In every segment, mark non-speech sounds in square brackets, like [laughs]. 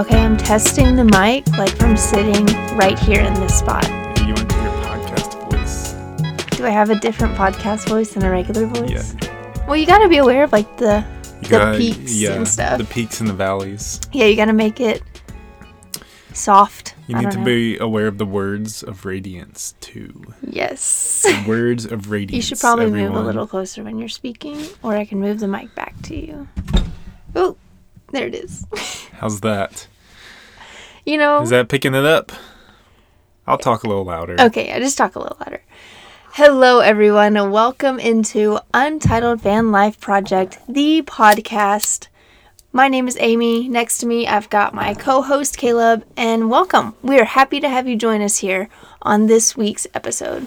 Okay, I'm testing the mic like from sitting right here in this spot. You went to your podcast voice. Do I have a different podcast voice than a regular voice? Yeah. Well, you gotta be aware of like the You the got- peaks yeah, and stuff. The peaks and the valleys. yeah, you gotta make it soft. You need to know. be aware of the words of radiance too. Yes. The words of radiance. [laughs] You should probably move a little closer when you're speaking, or I can move the mic back to you. Oh, there it is. [laughs] How's that? You know. Is that picking it up? I'll talk a little louder. Okay, I just talk a little louder. Hello, everyone, and welcome into Untitled Van Life Project, the podcast. My name is Amy. Next to me, I've got my co host, Caleb, and welcome. We are happy to have you join us here on this week's episode.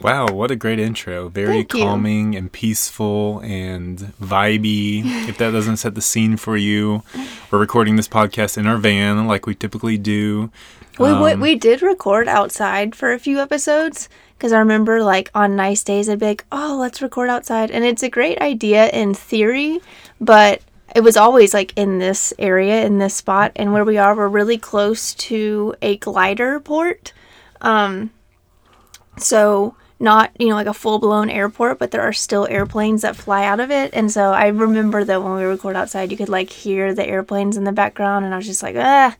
Wow, what a great intro. Very Thank you. calming and peaceful and vibey. if that doesn't set the scene for you, we're recording this podcast in our van like we typically do. We, we, Um, we did record outside for a few episodes because I remember, like, on nice days, I'd be like, oh, let's record outside. And it's a great idea in theory, but it was always like in this area, in this spot. And where we are, we're really close to a glider port. Um, so, not, you know, like a full blown airport, but there are still airplanes that fly out of it. And so I remember that when we record outside, you could like hear the airplanes in the background. And I was just like, ah.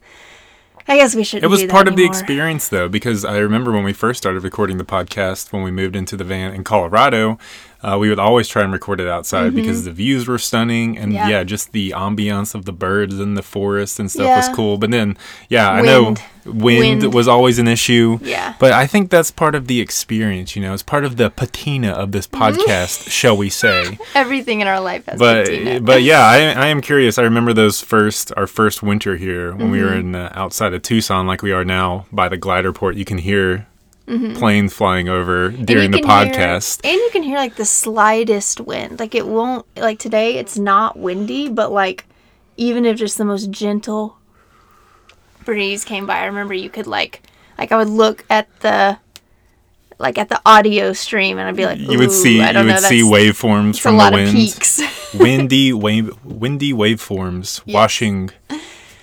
I guess we shouldn't. It was do that part of the experience, though, because I remember when we first started recording the podcast, when we moved into the van in Colorado, uh, we would always try and record it outside because the views were stunning, and Mm-hmm. Yeah. yeah. just the ambiance of the birds and the forest and stuff Yeah. was cool. But then, yeah, I know wind, Wind. was always an issue. Yeah. But I think that's part of the experience, you know, it's part of the patina of this podcast, shall we say? [laughs] Everything in our life has but patina. but [laughs] yeah, I, I am curious. I remember those first our first winter here when we were Mm-hmm. in uh, outside of Tucson, like we are now by the glider port. You can hear planes flying over Mm-hmm. During the can hear- podcast. and you can hear like the slightest wind. Like it won't like today it's not windy, but like even if just the most gentle breeze came by, I remember you could like like I would look at the like at the audio stream and I'd be like, you would see I you don't would know, see that's- waveforms from lot the of wind. peaks. [laughs] windy wave windy waveforms washing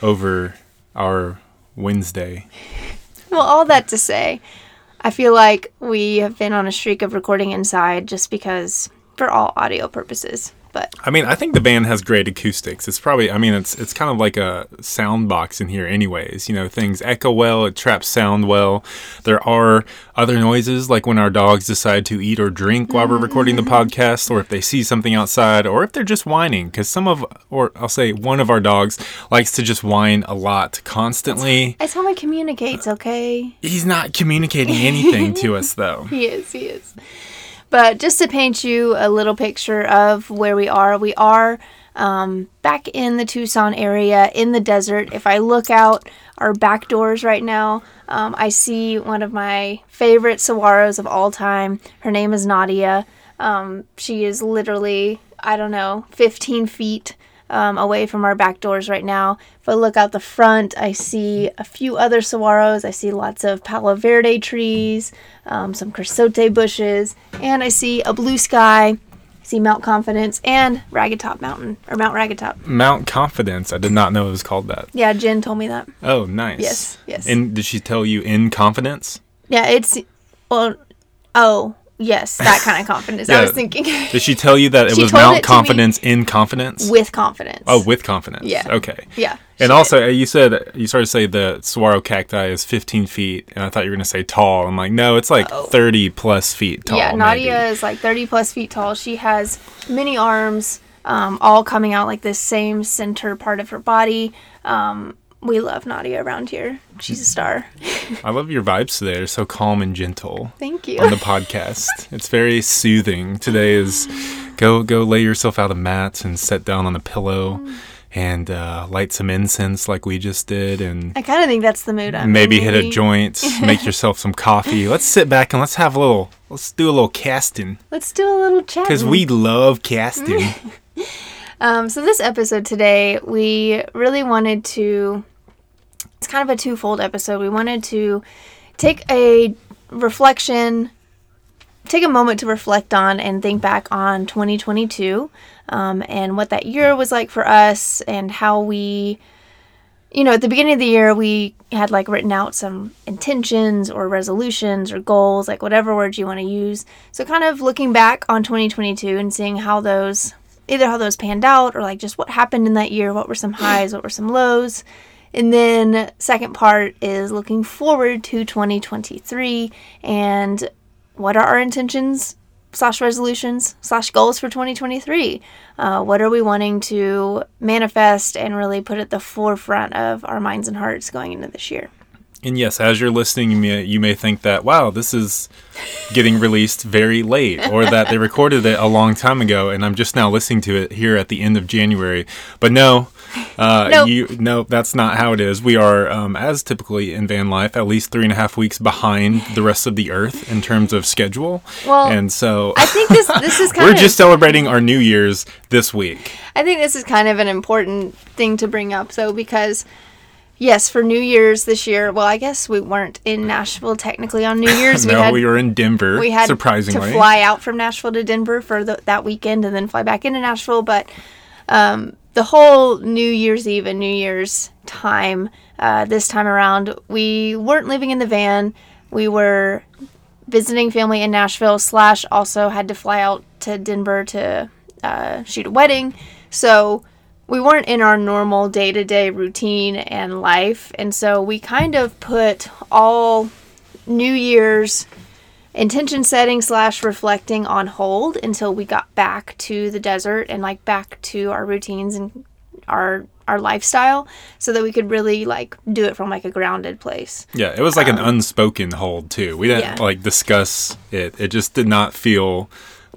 over our Wednesday. Well, all that to say, I feel like we have been on a streak of recording inside just because for all audio purposes. But I mean, I think the band has great acoustics. It's probably, I mean, it's it's kind of like a sound box in here, anyways. You know, things echo well, it traps sound well. There are other noises, like when our dogs decide to eat or drink while we're recording the mm-hmm. podcast, or if they see something outside, or if they're just whining. Because some of, or I'll say, one of our dogs likes to just whine a lot, constantly. it's how he communicates, okay? He's not communicating anything to us, though. [laughs] He is, he is. But just to paint you a little picture of where we are, we are um, back in the Tucson area in the desert. If I look out our back doors right now, um, I see one of my favorite saguaros of all time. Her name is Nadia. Um, she is literally, I don't know, 15 feet um, away from our back doors right now. If I look out the front, I see a few other saguaros. I see lots of Palo Verde trees, um, some creosote bushes, and I see a blue sky. I see Mount Confidence and Ragged Top Mountain, or Mount Ragged Top. Mount Confidence. I did not know it was called that. Yeah, Jen told me that. Oh, nice. Yes, yes. And did she tell you in confidence? Yeah, it's, well, oh, yes, that kind of confidence. I was thinking Did she tell you that it She was Mount it Confidence in confidence? with confidence. oh, with confidence. Yeah. Okay. yeah. And also, uh, you said you started to say the saguaro cacti is 15 feet, and I thought you were going to say tall. I'm like, no, it's like Oh. 30 plus feet tall. yeah, Nadia maybe. is like 30 plus feet tall. She has many arms, um, all coming out like this same center part of her body. Um, we love Nadia around here. She's a star. [laughs] I love your vibes today. They're so calm and gentle Thank you. on the podcast. [laughs] It's very soothing. Today is go go lay yourself out a mat and sit down on a pillow and uh, light some incense like we just did and I kind of think that's the mood I'm maybe in. hit a joint, [laughs] make yourself some coffee. Let's sit back and let's have a little, let's do a little casting. Let's do a little chat. Because we love casting. Um, so this episode today, we really wanted to. It's kind of a twofold episode. We wanted to take a reflection, take a moment to reflect on and think back on 2022, um, and what that year was like for us, and how we you know, at the beginning of the year, we had like written out some intentions or resolutions or goals, like whatever words you want to use. So, kind of looking back on 2022 and seeing how those either how those panned out or like just what happened in that year, what were some highs, what were some lows. And then, second part is looking forward to 2023 and what are our intentions slash resolutions slash goals for 2023 uh, what are we wanting to manifest and really put at the forefront of our minds and hearts going into this year And yes, as you're listening, you may, you may think that, wow, this is getting released very late, or that they recorded it a long time ago, and I'm just now listening to it here at the end of January. But no, uh, Nope. you no, that's not how it is. We are, um, as typically in van life, at least three and a half weeks behind the rest of the earth in terms of schedule. Well, and so i think this this is [laughs] kind we're of just celebrating our New Year's this week. I think this is kind of an important thing to bring up, though, because yes, for New Year's this year, well, I guess we weren't in Nashville technically on New [laughs] Year's. no, we had we were in Denver. we had surprisingly to fly out from Nashville to Denver for the, that weekend and then fly back into Nashville. But um, the whole New Year's Eve and New Year's time, uh, this time around, we weren't living in the van. We were visiting family in Nashville, slash, also had to fly out to Denver to uh, shoot a wedding. So we weren't in our normal day to day routine and life. And so we kind of put all New Year's intention setting slash reflecting on hold until we got back to the desert and like back to our routines and our our lifestyle so that we could really like do it from like a grounded place. Yeah, it was like an unspoken hold too. We didn't Um, yeah. like discuss it. It just did not feel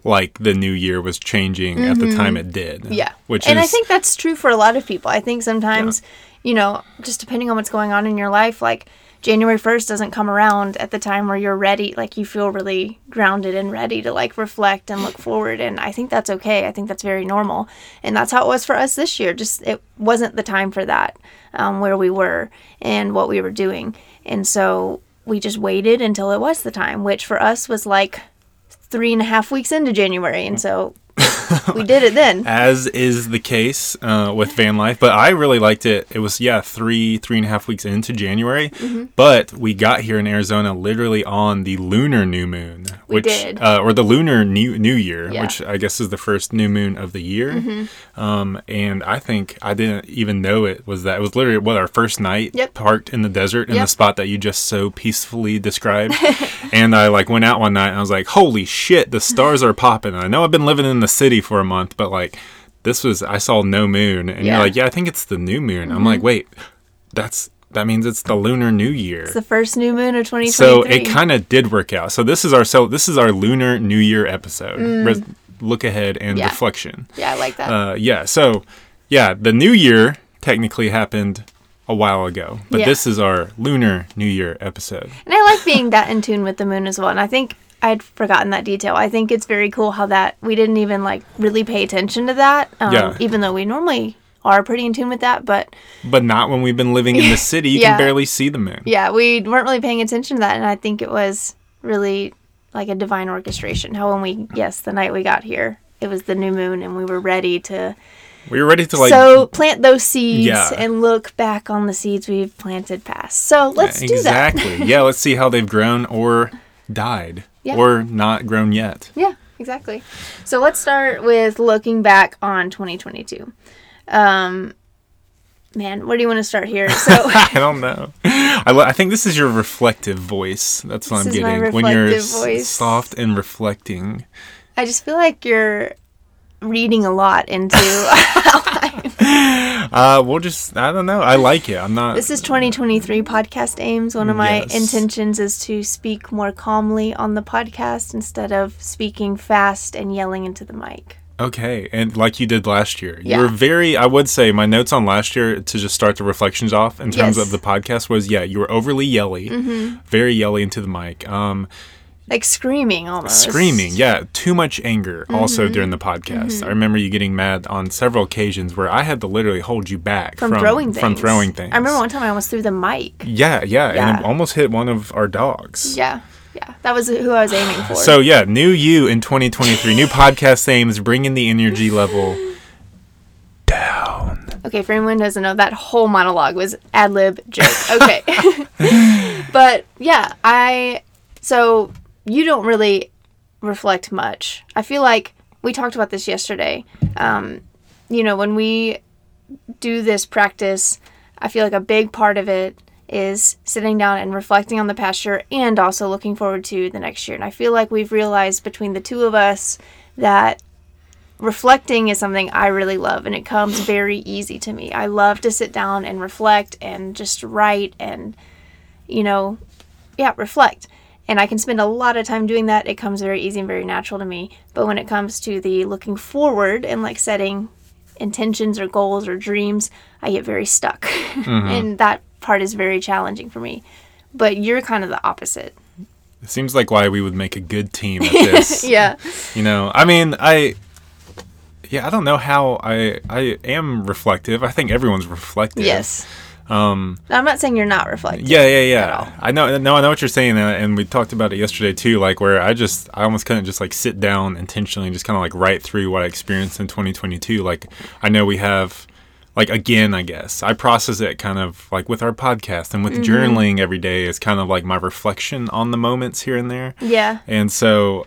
like the new year was changing at the time it did. Mm-hmm. Yeah. which and is I think that's true for a lot of people. I think sometimes, you know, just depending on what's going on in your life, like January 1st doesn't come around at the time where you're ready, like you feel really grounded and ready to like reflect and look forward. And I think that's okay. I think that's very normal. And that's how it was for us this year. Just it wasn't the time for that, um, where we were and what we were doing. And so we just waited until it was the time, which for us was like three and a half weeks into January. And mm-hmm. so [laughs] we did it then. as is the case uh, with van life. But I really liked it. It was yeah three three and a half weeks into January, Mm-hmm. but we got here in Arizona literally on the lunar new moon, We which did. Uh, or the lunar new New Year, Yeah. Mm-hmm. which I guess is the first new moon of the year. Um, and I think I didn't even know it was that. It was literally what our first night Yep. parked in the desert in the spot that you just so peacefully described. [laughs] and I like went out one night and I was like, "Holy shit, the stars are popping!" I know I've been living in the city for a month, but like this was I saw no moon, and Yeah. Mm-hmm. you're like, "Yeah, I think it's the new moon." I'm like, "Wait, that's that means it's the lunar new year." It's the first new moon of 2023. So it kind of did work out. So this is our so this is our lunar new year episode. Res- look ahead and Mm. Yeah. reflection. yeah, I like that. Uh, yeah. So yeah, the new year technically happened a while ago, but Yeah. this is our lunar new year episode. and I like being that in tune with the moon as well. And I think I'd forgotten that detail. I think it's very cool how that we didn't even like really pay attention to that. Um, Yeah. Even though we normally are pretty in tune with that, but But not when we've been living in the [laughs] city. You Yeah. can barely see the moon. yeah, we weren't really paying attention to that. And I think it was really like a divine orchestration. How when we yes, the night we got here, it was the new moon, and we were ready to We were ready to like so plant those seeds Yeah. and look back on the seeds we've planted past. So let's do that. exactly. yeah, let's see how they've grown or died Yeah. or not grown yet. Yeah, exactly. So let's start with looking back on 2022. Um, man, where do you want to start here? So [laughs] I don't know. I, I think this is your reflective voice. That's what This I'm getting. When you're voice. soft and reflecting. I just feel like you're reading a lot into. [laughs] [laughs] Uh, we'll just, I don't know. I like it. I'm not. this is 2023 podcast aims. One of my Yes. intentions is to speak more calmly on the podcast instead of speaking fast and yelling into the mic. Okay, and like you did last year, Yeah. you were very. I would say my notes on last year to just start the reflections off in terms Yes. Mm-hmm. of the podcast was yeah, you were overly yelly, very yelly into the mic, um, Like screaming almost. screaming. Yeah, too much anger. Also Mm-hmm. during the podcast, I remember you getting mad on several occasions where I had to literally hold you back From, throwing things. from throwing things. I remember one time I almost threw the mic. Yeah, yeah, and Yeah. it almost hit one of our dogs. Yeah, yeah. That was who I was aiming for. So yeah, new you in 2023, new podcast aims, bringing the energy level [laughs] down. Okay, for anyone who doesn't know, that whole monologue was ad lib joke. Okay. [laughs] but yeah, I so you don't really reflect much. I feel like we talked about this yesterday. Um, you know, when we do this practice, I feel like a big part of it is sitting down and reflecting on the past year and also looking forward to the next year. And I feel like we've realized between the two of us that reflecting is something I really love and it comes very easy to me. I love to sit down and reflect and just write and, you know, yeah, reflect. And I can spend a lot of time doing that. It comes very easy and very natural to me. But when it comes to the looking forward and like setting intentions or goals or dreams, I get very stuck. [laughs] Mm-hmm. and that part is very challenging for me. But you're kind of the opposite. It seems like why we would make a good team at [laughs] this. yeah. You know, I mean, I yeah, I don't know how I I am reflective. I think everyone's reflective. Yes. Um, I'm not saying you're not reflective. Yeah, yeah, yeah. I know, no, I know what you're saying, and we talked about it yesterday too. Like where I just, I almost couldn't just like sit down intentionally, and just kind of like write through what I experienced in 2022. Like I know we have, like again, I guess I process it kind of like with our podcast and with mm-hmm. journaling every day is kind of like my reflection on the moments here and there. Yeah. And so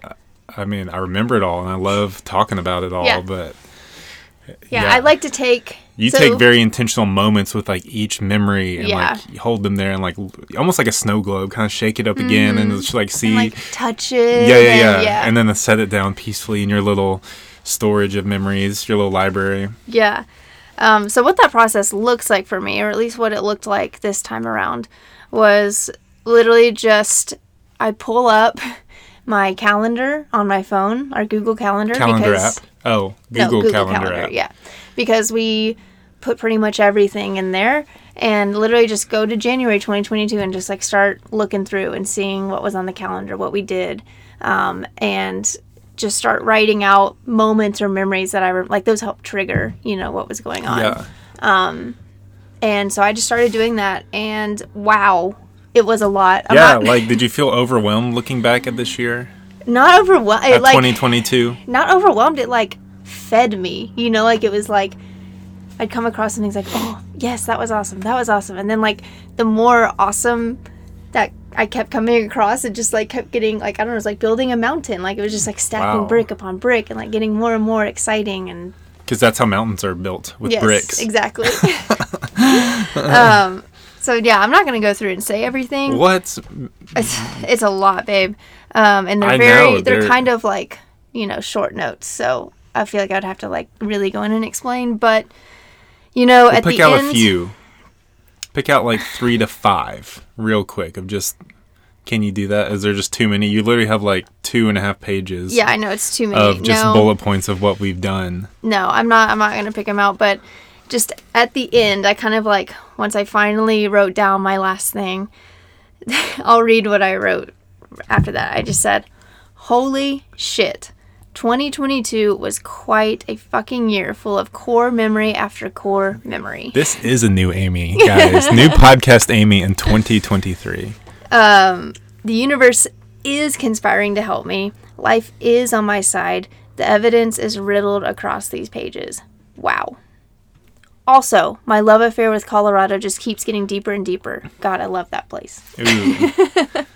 I mean, I remember it all, and I love talking about it all. Yeah. But yeah, yeah, I like to take. You so, take very intentional moments with like each memory and yeah. like hold them there and like almost like a snow globe, kind of shake it up mm-hmm. again and just like see, and, like touch it. Yeah, yeah, yeah, yeah, and then set it down peacefully in your little storage of memories, your little library. Yeah. Um, so what that process looks like for me, or at least what it looked like this time around, was literally just I pull up [laughs] my calendar on my phone, our Google Calendar. Calendar because, app. Oh, Google, no, Google calendar, calendar, app. Yeah, because we put pretty much everything in there and literally just go to January 2022 and just like start looking through and seeing what was on the calendar, what we did, um, and just start writing out moments or memories that I re- like. Those help trigger, you know, what was going on. Yeah. Um, and so I just started doing that, and wow, it was a lot. I'm yeah, not, like did you feel overwhelmed looking back at this year? Not overwhelmed. Like 2022. Not overwhelmed. It like fed me. You know, like it was like I'd come across some things like, oh yes, that was awesome. That was awesome. And then like the more awesome that I kept coming across, it just like kept getting like I don't know, it was like building a mountain. Like it was just like stacking wow. brick upon brick and like getting more and more exciting and because that's how mountains are built with yes, bricks. Exactly. [laughs] [laughs] um, so yeah, I'm not gonna go through and say everything. What? It's it's a lot, babe. Um, and they're I very know, they're, they're kind of like you know short notes. So I feel like I'd have to like really go in and explain. But you know, we'll at pick the out end, a few. Pick out like three to five, real quick. Of just, can you do that? Is there just too many? You literally have like two and a half pages. Yeah, I know it's too many. Of just no, bullet points of what we've done. No, I'm not. I'm not gonna pick them out, but just at the end, I kind of like, once I finally wrote down my last thing, [laughs] I'll read what I wrote after that. I just said, Holy shit. 2022 was quite a fucking year full of core memory after core memory. This is a new Amy, [laughs] guys. new podcast Amy in 2023. Um, the universe is conspiring to help me. Life is on my side. The evidence is riddled across these pages. Wow. Also, my love affair with Colorado just keeps getting deeper and deeper. God, I love that place. [laughs]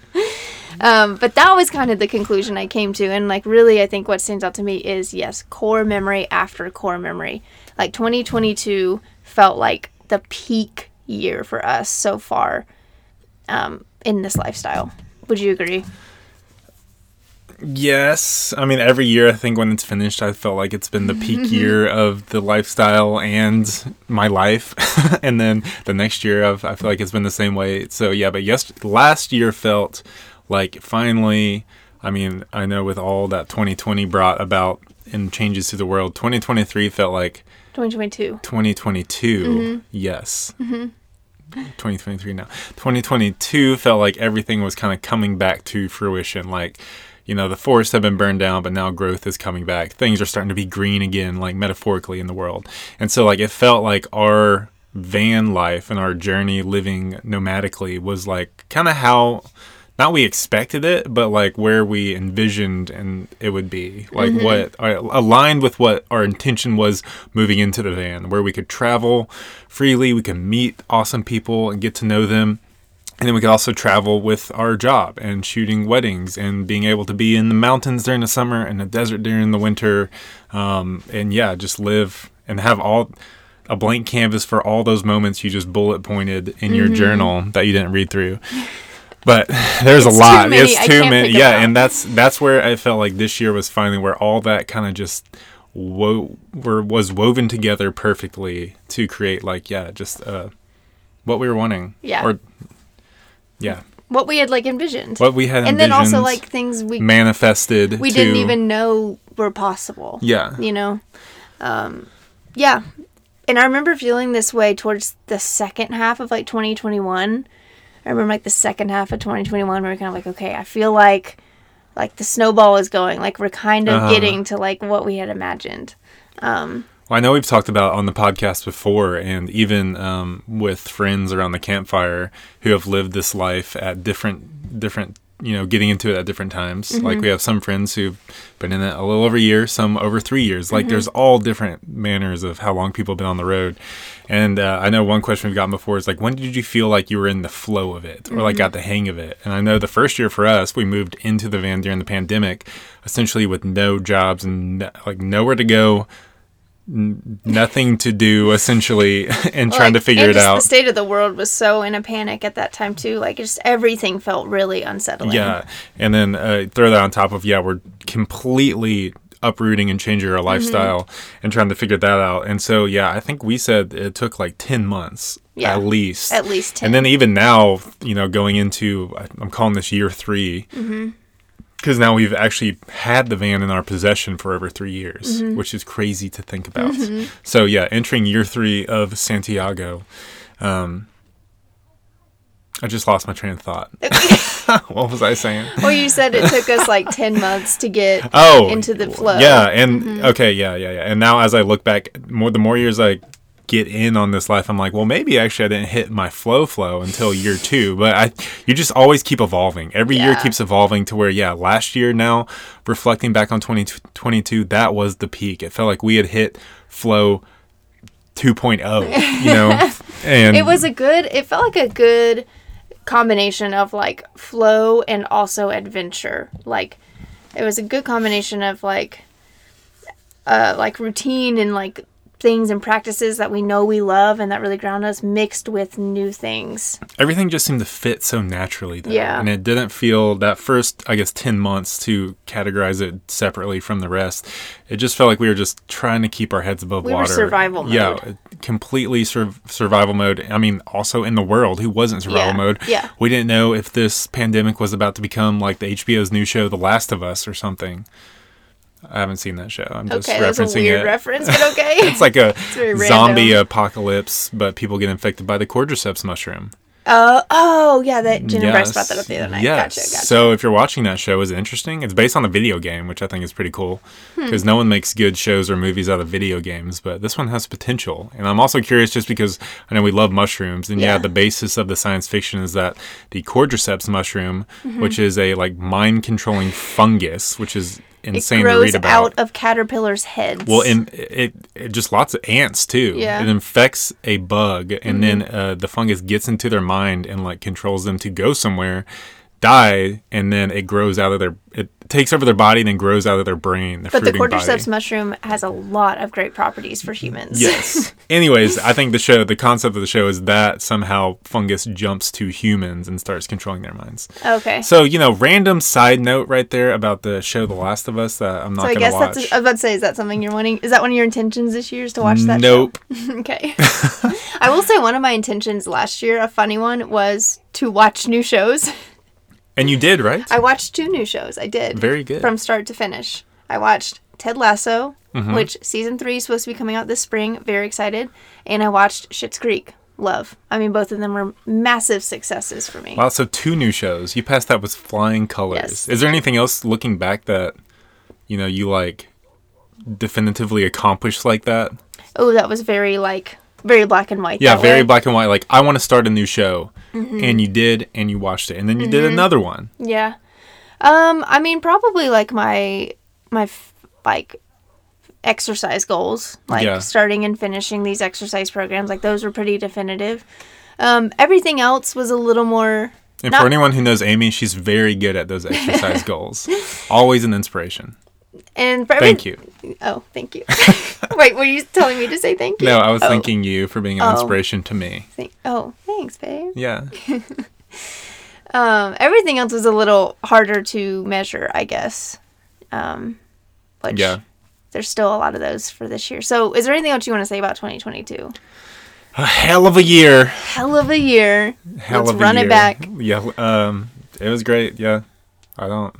um, but that was kind of the conclusion I came to. And, like, really, I think what stands out to me is yes, core memory after core memory. Like, 2022 felt like the peak year for us so far um, in this lifestyle. Would you agree? Yes. I mean, every year I think when it's finished, I felt like it's been the peak [laughs] year of the lifestyle and my life. [laughs] and then the next year, I've, I feel like it's been the same way. So, yeah, but yes, last year felt like finally, I mean, I know with all that 2020 brought about and changes to the world, 2023 felt like 2022. 2022, mm-hmm. yes. Mm-hmm. 2023 now. 2022 felt like everything was kind of coming back to fruition. Like, you know, the forests have been burned down, but now growth is coming back. Things are starting to be green again, like metaphorically in the world. And so, like, it felt like our van life and our journey living nomadically was like kind of how not we expected it, but like where we envisioned and it would be, like Mm-hmm. what uh, aligned with what our intention was moving into the van, where we could travel freely, we could meet awesome people and get to know them. And then we could also travel with our job and shooting weddings and being able to be in the mountains during the summer and the desert during the winter. Um, and yeah, just live and have all a blank canvas for all those moments you just bullet pointed in your journal that you didn't read through. But [sighs] there's. It's a too lot. many. It's too many. Yeah, and that's that's where I felt like this year was finally where all that kind of just wo- were was woven together perfectly to create like yeah, just uh, what we were wanting. Yeah. Or yeah, What we had like envisioned. what we had and then also like things we manifested. we to, didn't even know were possible. Yeah. You know? Um, yeah. And I remember feeling this way towards the second half of like 2021. I remember like the second half of 2021 where we're kind of like, okay, I feel like like the snowball is going. Like we're kind of Uh-huh. getting to like what we had imagined. Well, I know we've talked about on the podcast before, and even um, with friends around the campfire who have lived this life at different, different, you know, getting into it at different times. Mm-hmm. Like we have some friends who've been in it a little over a year, some over three years. Like Mm-hmm. there's all different manners of how long people have been on the road. And uh, I know one question we've gotten before is like, when did you feel like you were in the flow of it, or like Mm-hmm. got the hang of it? And I know the first year for us, we moved into the van during the pandemic, essentially with no jobs and like nowhere to go nothing to do essentially [laughs] and trying to figure it out. The state of the world was so in a panic at that time too. Like just everything felt really unsettling. Yeah. And then uh, throw that on top of, yeah, we're completely uprooting and changing Mm-hmm. our lifestyle and trying to figure that out. And so, yeah, I think we said it took like 10 months Yeah. at least. At least 10. And then even now, you know, going into, I'm calling this year 3 Mm-hmm. Because now we've actually had the van in our possession for over three years, Mm-hmm. which is crazy to think about. So yeah, entering year three of Santiago, um, I just lost my train of thought. [laughs] what was I saying? Well, you said it took us like 10 months to get Oh, into the flow. Mm-hmm. Yeah, and okay, yeah, yeah, yeah. And now as I look back, more the more years I get in on this life, I'm like, well, maybe actually I didn't hit my flow flow until year two. But I, you just always keep evolving. Every year keeps evolving to where, yeah, last year now, reflecting back on 2022, that was the peak. It felt like we had hit flow 2.0, [laughs] you know, and It was a good, it felt like a good combination of like flow and also adventure. Like, it was a good combination of like, uh, like routine and like things and practices that we know we love and that really ground us mixed with new things. everything just seemed to fit so naturally though. Yeah. and it didn't feel that first i guess 10 months to categorize it separately from the rest it just felt like we were just trying to keep our heads above We were water survival mode. yeah completely sur- survival mode i mean also in the world who wasn't survival Yeah, mode yeah. we didn't know if this pandemic was about to become like the hbo's new show the last of us or something i haven't seen that show i'm just Okay, that's a referencing weird it reference, [laughs] but okay. it's like a [laughs] very zombie random. apocalypse, but people get infected by the cordyceps mushroom. Uh, oh, yeah, that Bryce Yes. brought that up the other night. Yes. Gotcha, gotcha. So if you're watching that show, is it interesting? It's based on a video game, which I think is pretty cool Hmm. because no one makes good shows or movies out of video games, but this one has potential. And I'm also curious just because I know we love mushrooms, and yeah, Yeah. the basis of the science fiction is that the cordyceps mushroom, Mm-hmm. which is a like mind controlling fungus, which is insane to grows read about. out of caterpillars' heads. Well, and it, it just lots of ants too. Yeah. Mm-hmm. It infects a bug, and then uh, the fungus gets into their mind and like controls them to go somewhere, die, and then it grows out of their. It takes over their body and then grows out of their brain. The but the cordyceps body. mushroom has a lot of great properties for humans. Yes. [laughs] Anyways, I think the show, the concept of the show is that somehow fungus jumps to humans and starts controlling their minds. okay. So you know, random side note right there about the show The Last of Us that I'm not So I guess watch. that's. I was about to say, is that something you're wanting? Is that one of your intentions this year? Is to watch that? nope. [laughs] Okay. [laughs] I will say one of my intentions last year, a funny one, was to watch new shows. And you did right. I watched two new shows. I did. Very good. From start to finish. I watched Ted Lasso, Mm-hmm. which season three is supposed to be coming out this spring. Very excited. And I watched Schitt's Creek. Love. I mean, both of them were massive successes for me. Wow, so two new shows. You passed that with flying colors. Yes. Is there anything else looking back that you know you like definitively accomplished like that? Oh, that was very like very black and white. Yeah, very way. black and white. Like I want to start a new show. And you did and you watched it and then you did another one Yeah. Um, I mean, probably like my my f- like exercise goals, like Yeah. starting and finishing these exercise programs. Like those were pretty definitive. Um, everything else was a little more. and Not- for anyone who knows amy she's very good at those [laughs] exercise goals always an inspiration And for thank you Oh, thank you. [laughs] Wait, were you telling me to say thank you? no i was Oh, thanking you for being an Oh. inspiration to me thank- oh, thanks, babe. yeah [laughs] Um, everything else was a little harder to measure, I guess. Um, which yeah there's still a lot of those for this year. So, is there anything else you want to say about 2022? a hell of a year Hell of a year. hell Let's of a run it back. yeah um it was great yeah i don't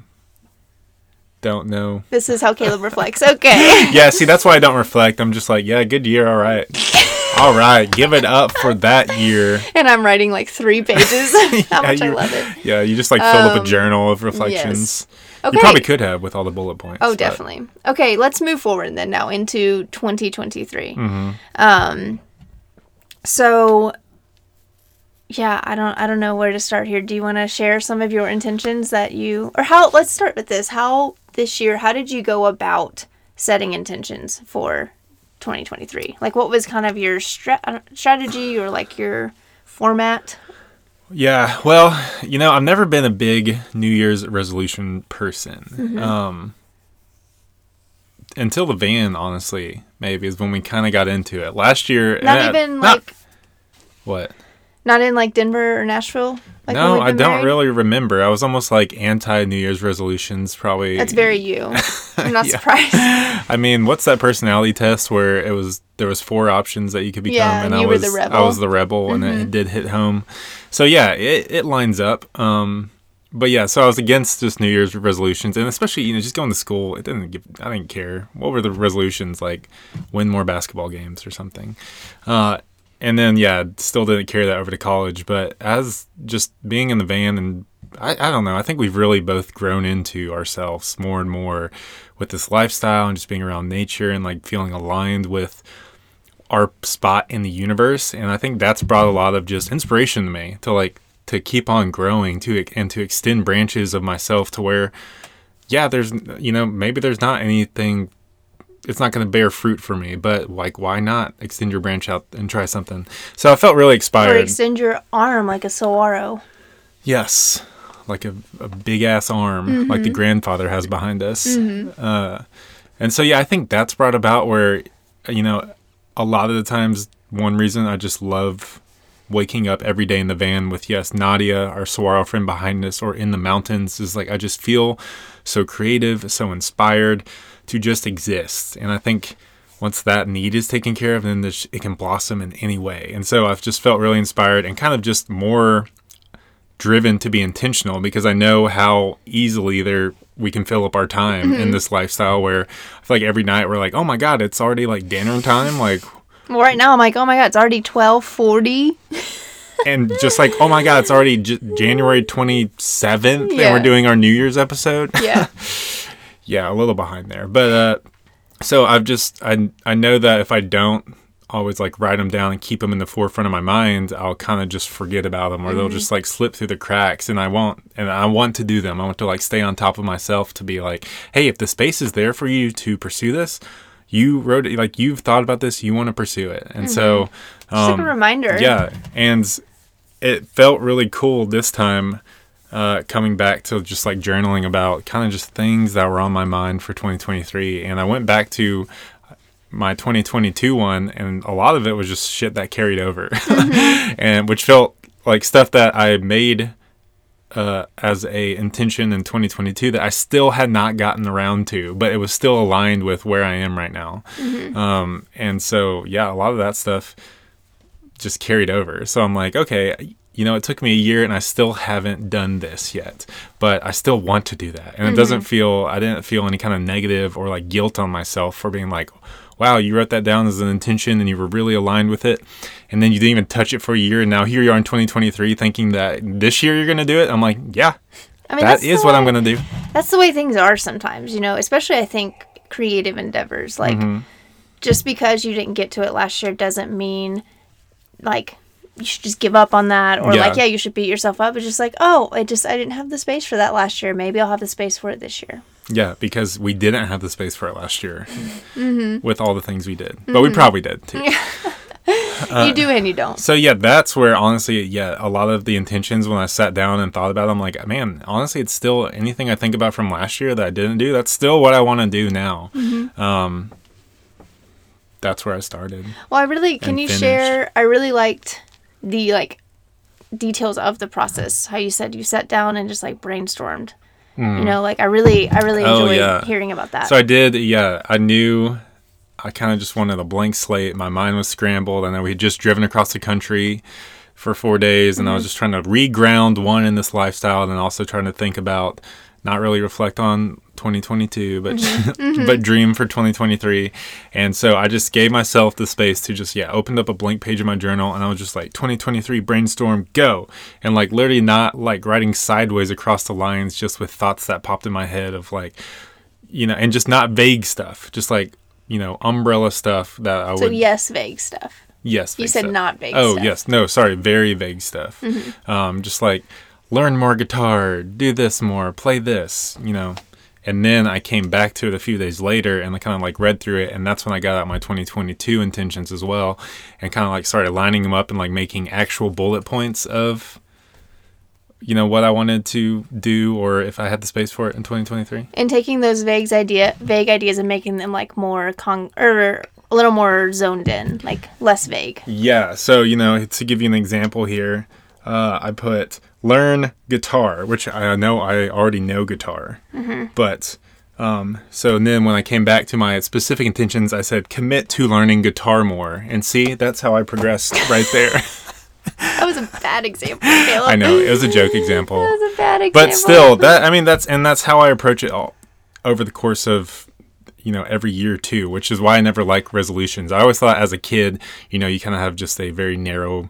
don't know This is how Caleb reflects. Okay. [laughs] yeah see that's why i don't reflect i'm just like yeah good year all right [laughs] all right give it up for that year and I'm writing like three pages. [laughs] how much I love it. Yeah, you just like filled up a Um, journal of reflections. Okay. You probably could have with all the bullet points. Oh, but- definitely. Okay, let's move forward then now into 2023. Mm-hmm. Um, so yeah, I don't, I don't know where to start here. Do you want to share some of your intentions that you, or how? Let's start with this. How this year? How did you go about setting intentions for 2023? Like, what was kind of your stra- strategy or like your format? Yeah, well, you know, I've never been a big New Year's resolution person. Mm-hmm. Um, until the van, honestly, maybe is when we kind of got into it. Last year, Not eh, even like, what? Not in like Denver or Nashville. Like no, I don't married? really remember. I was almost like anti New Year's resolutions, probably. That's very you. [laughs] I'm not Yeah. surprised. [laughs] I mean, what's that personality test where it was there was four options that you could become, Yeah, and and I was the I rebel. Mm-hmm. was the rebel, and it, it did hit home. So yeah, it, it lines up. Um, but yeah, so I was against just New Year's resolutions, and especially you know just going to school. It didn't give I didn't care what were the resolutions like, win more basketball games or something. Uh, and then yeah, still didn't carry that over to college. But as just being in the van and I, I don't know, I think we've really both grown into ourselves more and more with this lifestyle and just being around nature and like feeling aligned with our spot in the universe. And I think that's brought a lot of just inspiration to me to like to keep on growing to and to extend branches of myself to where yeah, there's you know, maybe there's not anything it's not going to bear fruit for me, but like, why not extend your branch out and try something? So I felt really or inspired. extend your arm like a saguaro. yes, like a, a big ass arm, like the grandfather has behind us. Uh, and so, yeah, I think that's brought about where, you know, a lot of the times, one reason I just love waking up every day in the van with, yes, Nadia, our saguaro friend behind us, or in the mountains is like, I just feel so creative, so inspired to just exist. And I think once that need is taken care of, then it can blossom in any way. And so I've just felt really inspired and kind of just more driven to be intentional because I know how easily there we can fill up our time in mm-hmm. this lifestyle where I feel like every night we're like, oh my god, it's already like dinner time, like, Well, right now I'm like, oh my god, it's already 12:40. and just like, oh my god, it's already J- January twenty seventh, and we're doing our New Year's episode. Yeah. [laughs] yeah, a little behind there, but uh, so I've just I I know that if I don't always like write them down and keep them in the forefront of my mind, I'll kind of just forget about them, or they'll just like slip through the cracks, and I won't. And I want to do them. I want to like stay on top of myself to be like, hey, if the space is there for you to pursue this. You wrote it like you've thought about this. You want to pursue it, and so Just um, like a reminder. yeah, and it felt really cool this time uh, coming back to just like journaling about kind of just things that were on my mind for 2023. And I went back to my 2022 one, and a lot of it was just shit that carried over, [laughs] and which felt like stuff that I made uh, as a intention in 2022 that I still had not gotten around to, but it was still aligned with where I am right now. Um, and so, yeah, a lot of that stuff just carried over. So I'm like, okay, you know, it took me a year and I still haven't done this yet, but I still want to do that. And it doesn't feel, I didn't feel any kind of negative or like guilt on myself for being like, wow, you wrote that down as an intention and you were really aligned with it. And then you didn't even touch it for a year. And now here you are in 2023 thinking that this year you're going to do it. I'm like, yeah, I mean, that's is what I'm going to do. That's the way things are sometimes, you know, especially I think creative endeavors. Like, Mm-hmm. just because you didn't get to it last year doesn't mean, like, you should just give up on that or Yeah. like yeah you should beat yourself up it's just like oh i just i didn't have the space for that last year maybe i'll have the space for it this year Yeah, because we didn't have the space for it last year Mm-hmm. with all the things we did. But we probably did too. [laughs] Uh, you do and you don't So yeah, that's where honestly, yeah, a lot of the intentions when I sat down and thought about them, I'm like, man, honestly, it's still anything I think about from last year that I didn't do. That's still what I want to do now. Mm-hmm. Um, that's where I started. well i really can you finished. share i really liked the like details of the process how you said you sat down and just like brainstormed you know like i really i really. Oh, enjoyed yeah. hearing about that So I did, yeah. I knew I kind of just wanted a blank slate. My mind was scrambled. I know we had just driven across the country for four days, and I Mm-hmm. was just trying to reground one in this lifestyle, and also trying to think about not really reflect on 2022, but [laughs] Mm-hmm. but dream for 2023. And so I just gave myself the space to just yeah, opened up a blank page in my journal, and I was just like 2023 brainstorm go, and like literally not like writing sideways across the lines, just with thoughts that popped in my head of like you know, and just not vague stuff, just like you know, umbrella stuff that I so would. yes vague stuff yes, you said stuff. not vague Oh stuff. yes, no, sorry, very vague stuff. Mm-hmm. Um, just like learn more guitar, do this more, play this, you know. And then I came back to it a few days later and I kind of like read through it, and that's when I got out my 2022 intentions as well, and kind of like started lining them up and like making actual bullet points of, you know, what I wanted to do or if I had the space for it in 2023. and taking those vague idea vague ideas and making them like more con or a little more zoned in like less vague Yeah. So, you know, to give you an example here, uh, I put learn guitar, which I know I already know guitar. But, um, so then when I came back to my specific intentions, I said commit to learning guitar more. And see, that's how I progressed right there. [laughs] [laughs] that was a bad example Caleb. I know. It was a joke example. that was a bad example but still that i mean that's and that's how i approach it all over the course of you know every year too which is why i never like resolutions i always thought as a kid you know you kind of have just a very narrow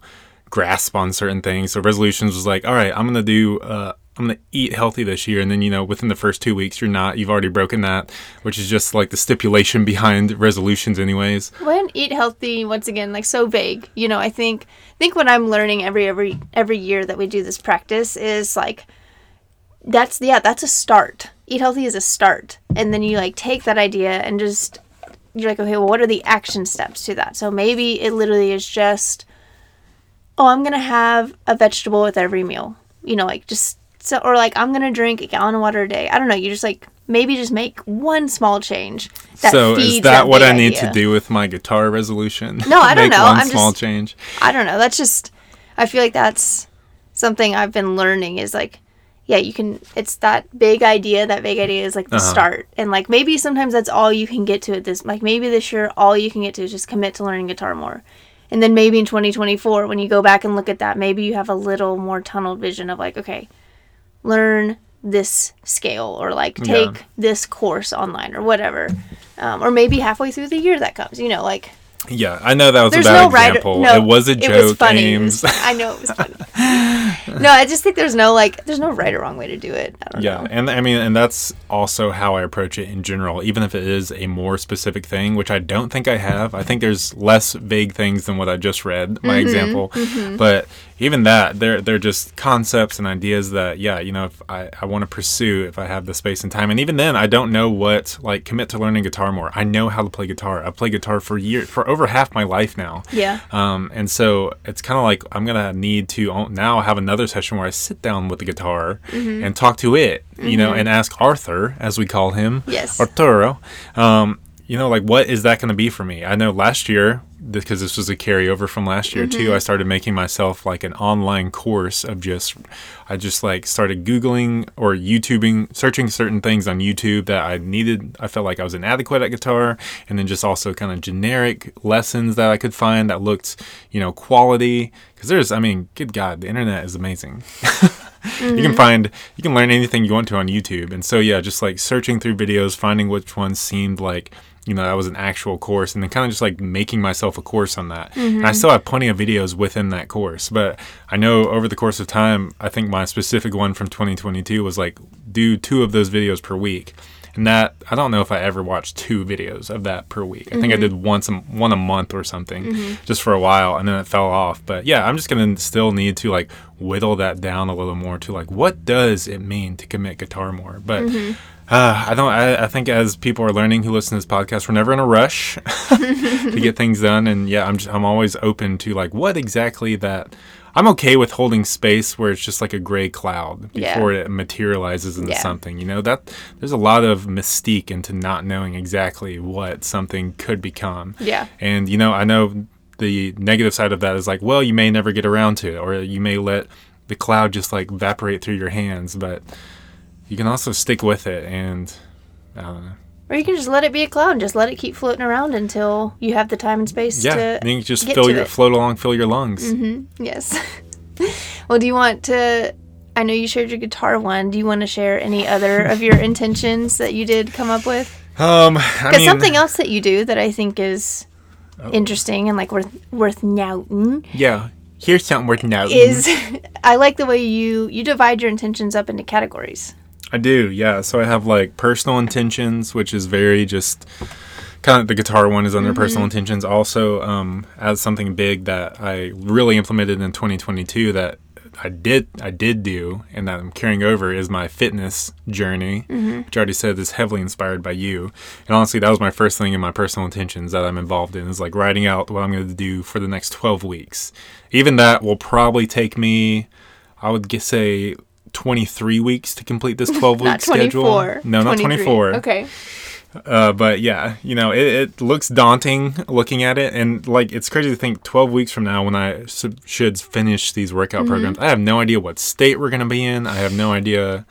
grasp on certain things. So resolutions was like all right i'm gonna do uh I'm gonna eat healthy this year, and then you know within the first two weeks you're not. You've already broken that, which is just like the stipulation [laughs] behind resolutions, anyways. when eat healthy once again like so vague. You know i think I think what i'm learning every every every year that we do this practice is like that's yeah that's a start. Eat healthy is a start. And then you like take that idea and just you're like okay well what are the action steps to that? So maybe it literally is just oh i'm gonna have a vegetable with every meal you know like just so or like i'm gonna drink a gallon of water a day i don't know you just like maybe just make one small change that so is that, what big I need idea. to do with my guitar resolution? No, I [laughs] don't know. One I'm small just- change. I don't know. That's just I feel like that's something I've been learning is like yeah, you can it's that big idea, that big idea is like the Uh-huh. start. And like maybe sometimes that's all you can get to at this like maybe this year all you can get to is just commit to learning guitar more. And then maybe in 2024 when you go back and look at that, maybe you have a little more tunnel vision of like okay, learn this scale or like take Yeah. this course online or whatever. Um, or maybe halfway through the year that comes, you know, like Yeah, I know that was there's a bad no right. example. No, it was a joke, funny. It Ames. was- [laughs] I know it was funny. [laughs] no, I just think there's no like, there's no right or wrong way to do it. I don't yeah, know. and I mean, and that's also how I approach it in general. Even if it is a more specific thing, which I don't think I have. I think there's less vague things than what I just read. My Mm-hmm, example, but even that, they're they're just concepts and ideas that yeah, you know, if I I want to pursue if I have the space and time. And even then, I don't know what like commit to learning guitar more. I know how to play guitar. I've played guitar for years, for over half my life now. Yeah. Um, and so it's kind of like I'm gonna need to o- now have another session where I sit down with the guitar Mm-hmm. and talk to it, you know, and ask Arthur, as we call him, Yes. Arturo, um, you know, like what is that going to be for me? I know last year because this was a carryover from last year Mm-hmm. too. I started making myself like an online course of just, I just like started googling or YouTubing, searching certain things on YouTube that I needed. I felt like I was inadequate at guitar, and then just also kind of generic lessons that I could find that looked, you know, quality. Because there's, I mean, good God, the internet is amazing. [laughs] you can find you can learn anything you want to on youtube and so yeah just like searching through videos finding which ones seemed like you know that was an actual course and then kind of just like making myself a course on that and i mm-hmm. still have plenty of videos within that course but i know over the course of time i think my specific one from 2022 was like do two of those videos per week and that I don't know if I ever watched two videos of that per week. I think I mm-hmm. did once a, one a month or something, mm-hmm. just for a while, and then it fell off. But yeah, I'm just gonna still need to like whittle that down a little more to like what does it mean to commit guitar more, but. Uh, I don't. I, I think as people are learning who listen to this podcast, we're never in a rush [laughs] to get things done. And yeah, I'm just, I'm always open to like what exactly that. I'm okay with holding space where it's just like a gray cloud Yeah. before it materializes into Yeah. something. You know that there's a lot of mystique into not knowing exactly what something could become. Yeah. And you know, I know the negative side of that is like, well, you may never get around to it, or you may let the cloud just like evaporate through your hands, but you can also stick with it and I don't know. Or you can just let it be a cloud and just let it keep floating around until you have the time and space Yeah, to. and you can just fill your it. float along, fill your lungs. Mm-hmm. Yes. [laughs] well, do you want to? I know you shared your guitar one. Do you want to share any other [laughs] of your intentions that you did come up with? Um, I Because mean, something else that you do that I think is interesting and like worth worth noting yeah. Here's something worth noting. is [laughs] I like the way you you divide your intentions up into categories. I do, yeah. So I have like personal intentions, which is very just kind of the guitar one is under personal intentions. Also, um, as something big that I really implemented in 2022 that I did I did do and that I'm carrying over is my fitness journey, which I already said is heavily inspired by you. And honestly, that was my first thing in my personal intentions that I'm involved in is like writing out what I'm going to do for the next 12 weeks. Even that will probably take me, I would say. 23 weeks to complete this [laughs] 12 week schedule. 24. No, not 24. Okay. Uh, but yeah, you know, it, it looks daunting looking at it, and like it's crazy to think 12 weeks from now when I should finish these workout Mm-hmm. programs, I have no idea what state we're gonna be in. I have no idea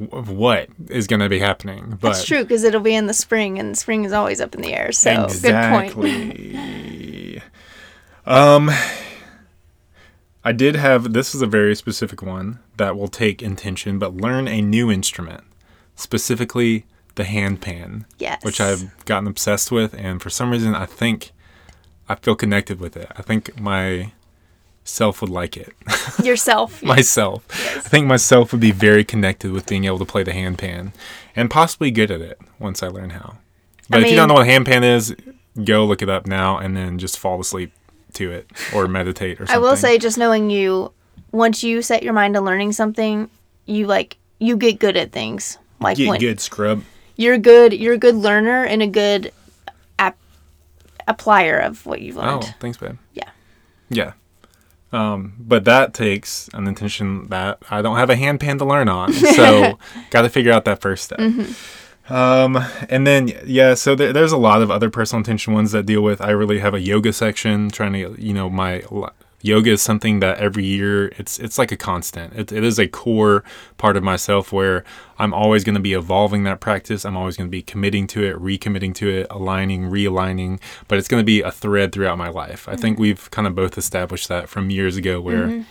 w- what is gonna be happening. But That's true because it'll be in the spring and spring is always up in the air. So good point. exactly. [laughs] um, I did have this is a very specific one that will take intention, but learn a new instrument, specifically the handpan. Yes. which I've gotten obsessed with, and for some reason, I think I feel connected with it. I think my self would like it. [laughs] yourself. myself, I think myself would be very connected with being able to play the handpan, and possibly good at it once I learn how. But if you don't know what a handpan is, go look it up now, and then just fall asleep to it or meditate or something. I will say, just knowing you, once you set your mind to learning something, you like you get good at things. Like get when good scrub. you're good, you're a good learner and a good app applier of what you've learned. Oh, thanks, babe. Yeah. Yeah. Um, but that takes an intention that I don't have a handpan to learn on. So [laughs] got to figure out that first step. Um, and then, yeah, so there, there's a lot of other personal intention ones that deal with. I really have a yoga section trying to, you know, my yoga is something that every year it's it's like a constant. It, it is a core part of myself where I'm always going to be evolving that practice. I'm always going to be committing to it, recommitting to it, aligning, realigning. But it's going to be a thread throughout my life. I think we've kind of both established that from years ago where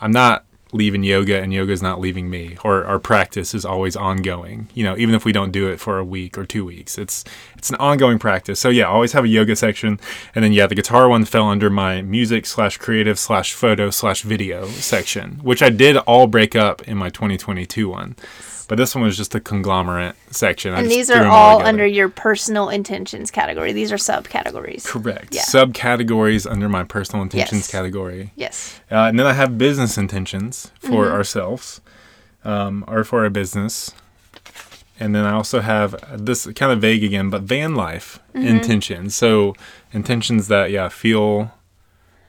I'm not leaving yoga and yoga is not leaving me or our practice is always ongoing. You know even if we don't do it for a week or two weeks it's it's an ongoing practice. So yeah always have a yoga section. And then yeah the guitar one fell under my music slash creative slash photo slash video section which i did all break up in my 2022 one but this one was just a conglomerate section I And these are them all under your personal intentions category. These are subcategories. correct Yeah. subcategories under my personal intentions Yes. category Yes. Uh, and then I have business intentions for Mm-hmm. ourselves um, or for our business. And then I also have this kind of vague again, but van life Mm-hmm. intentions. So intentions that, yeah, feel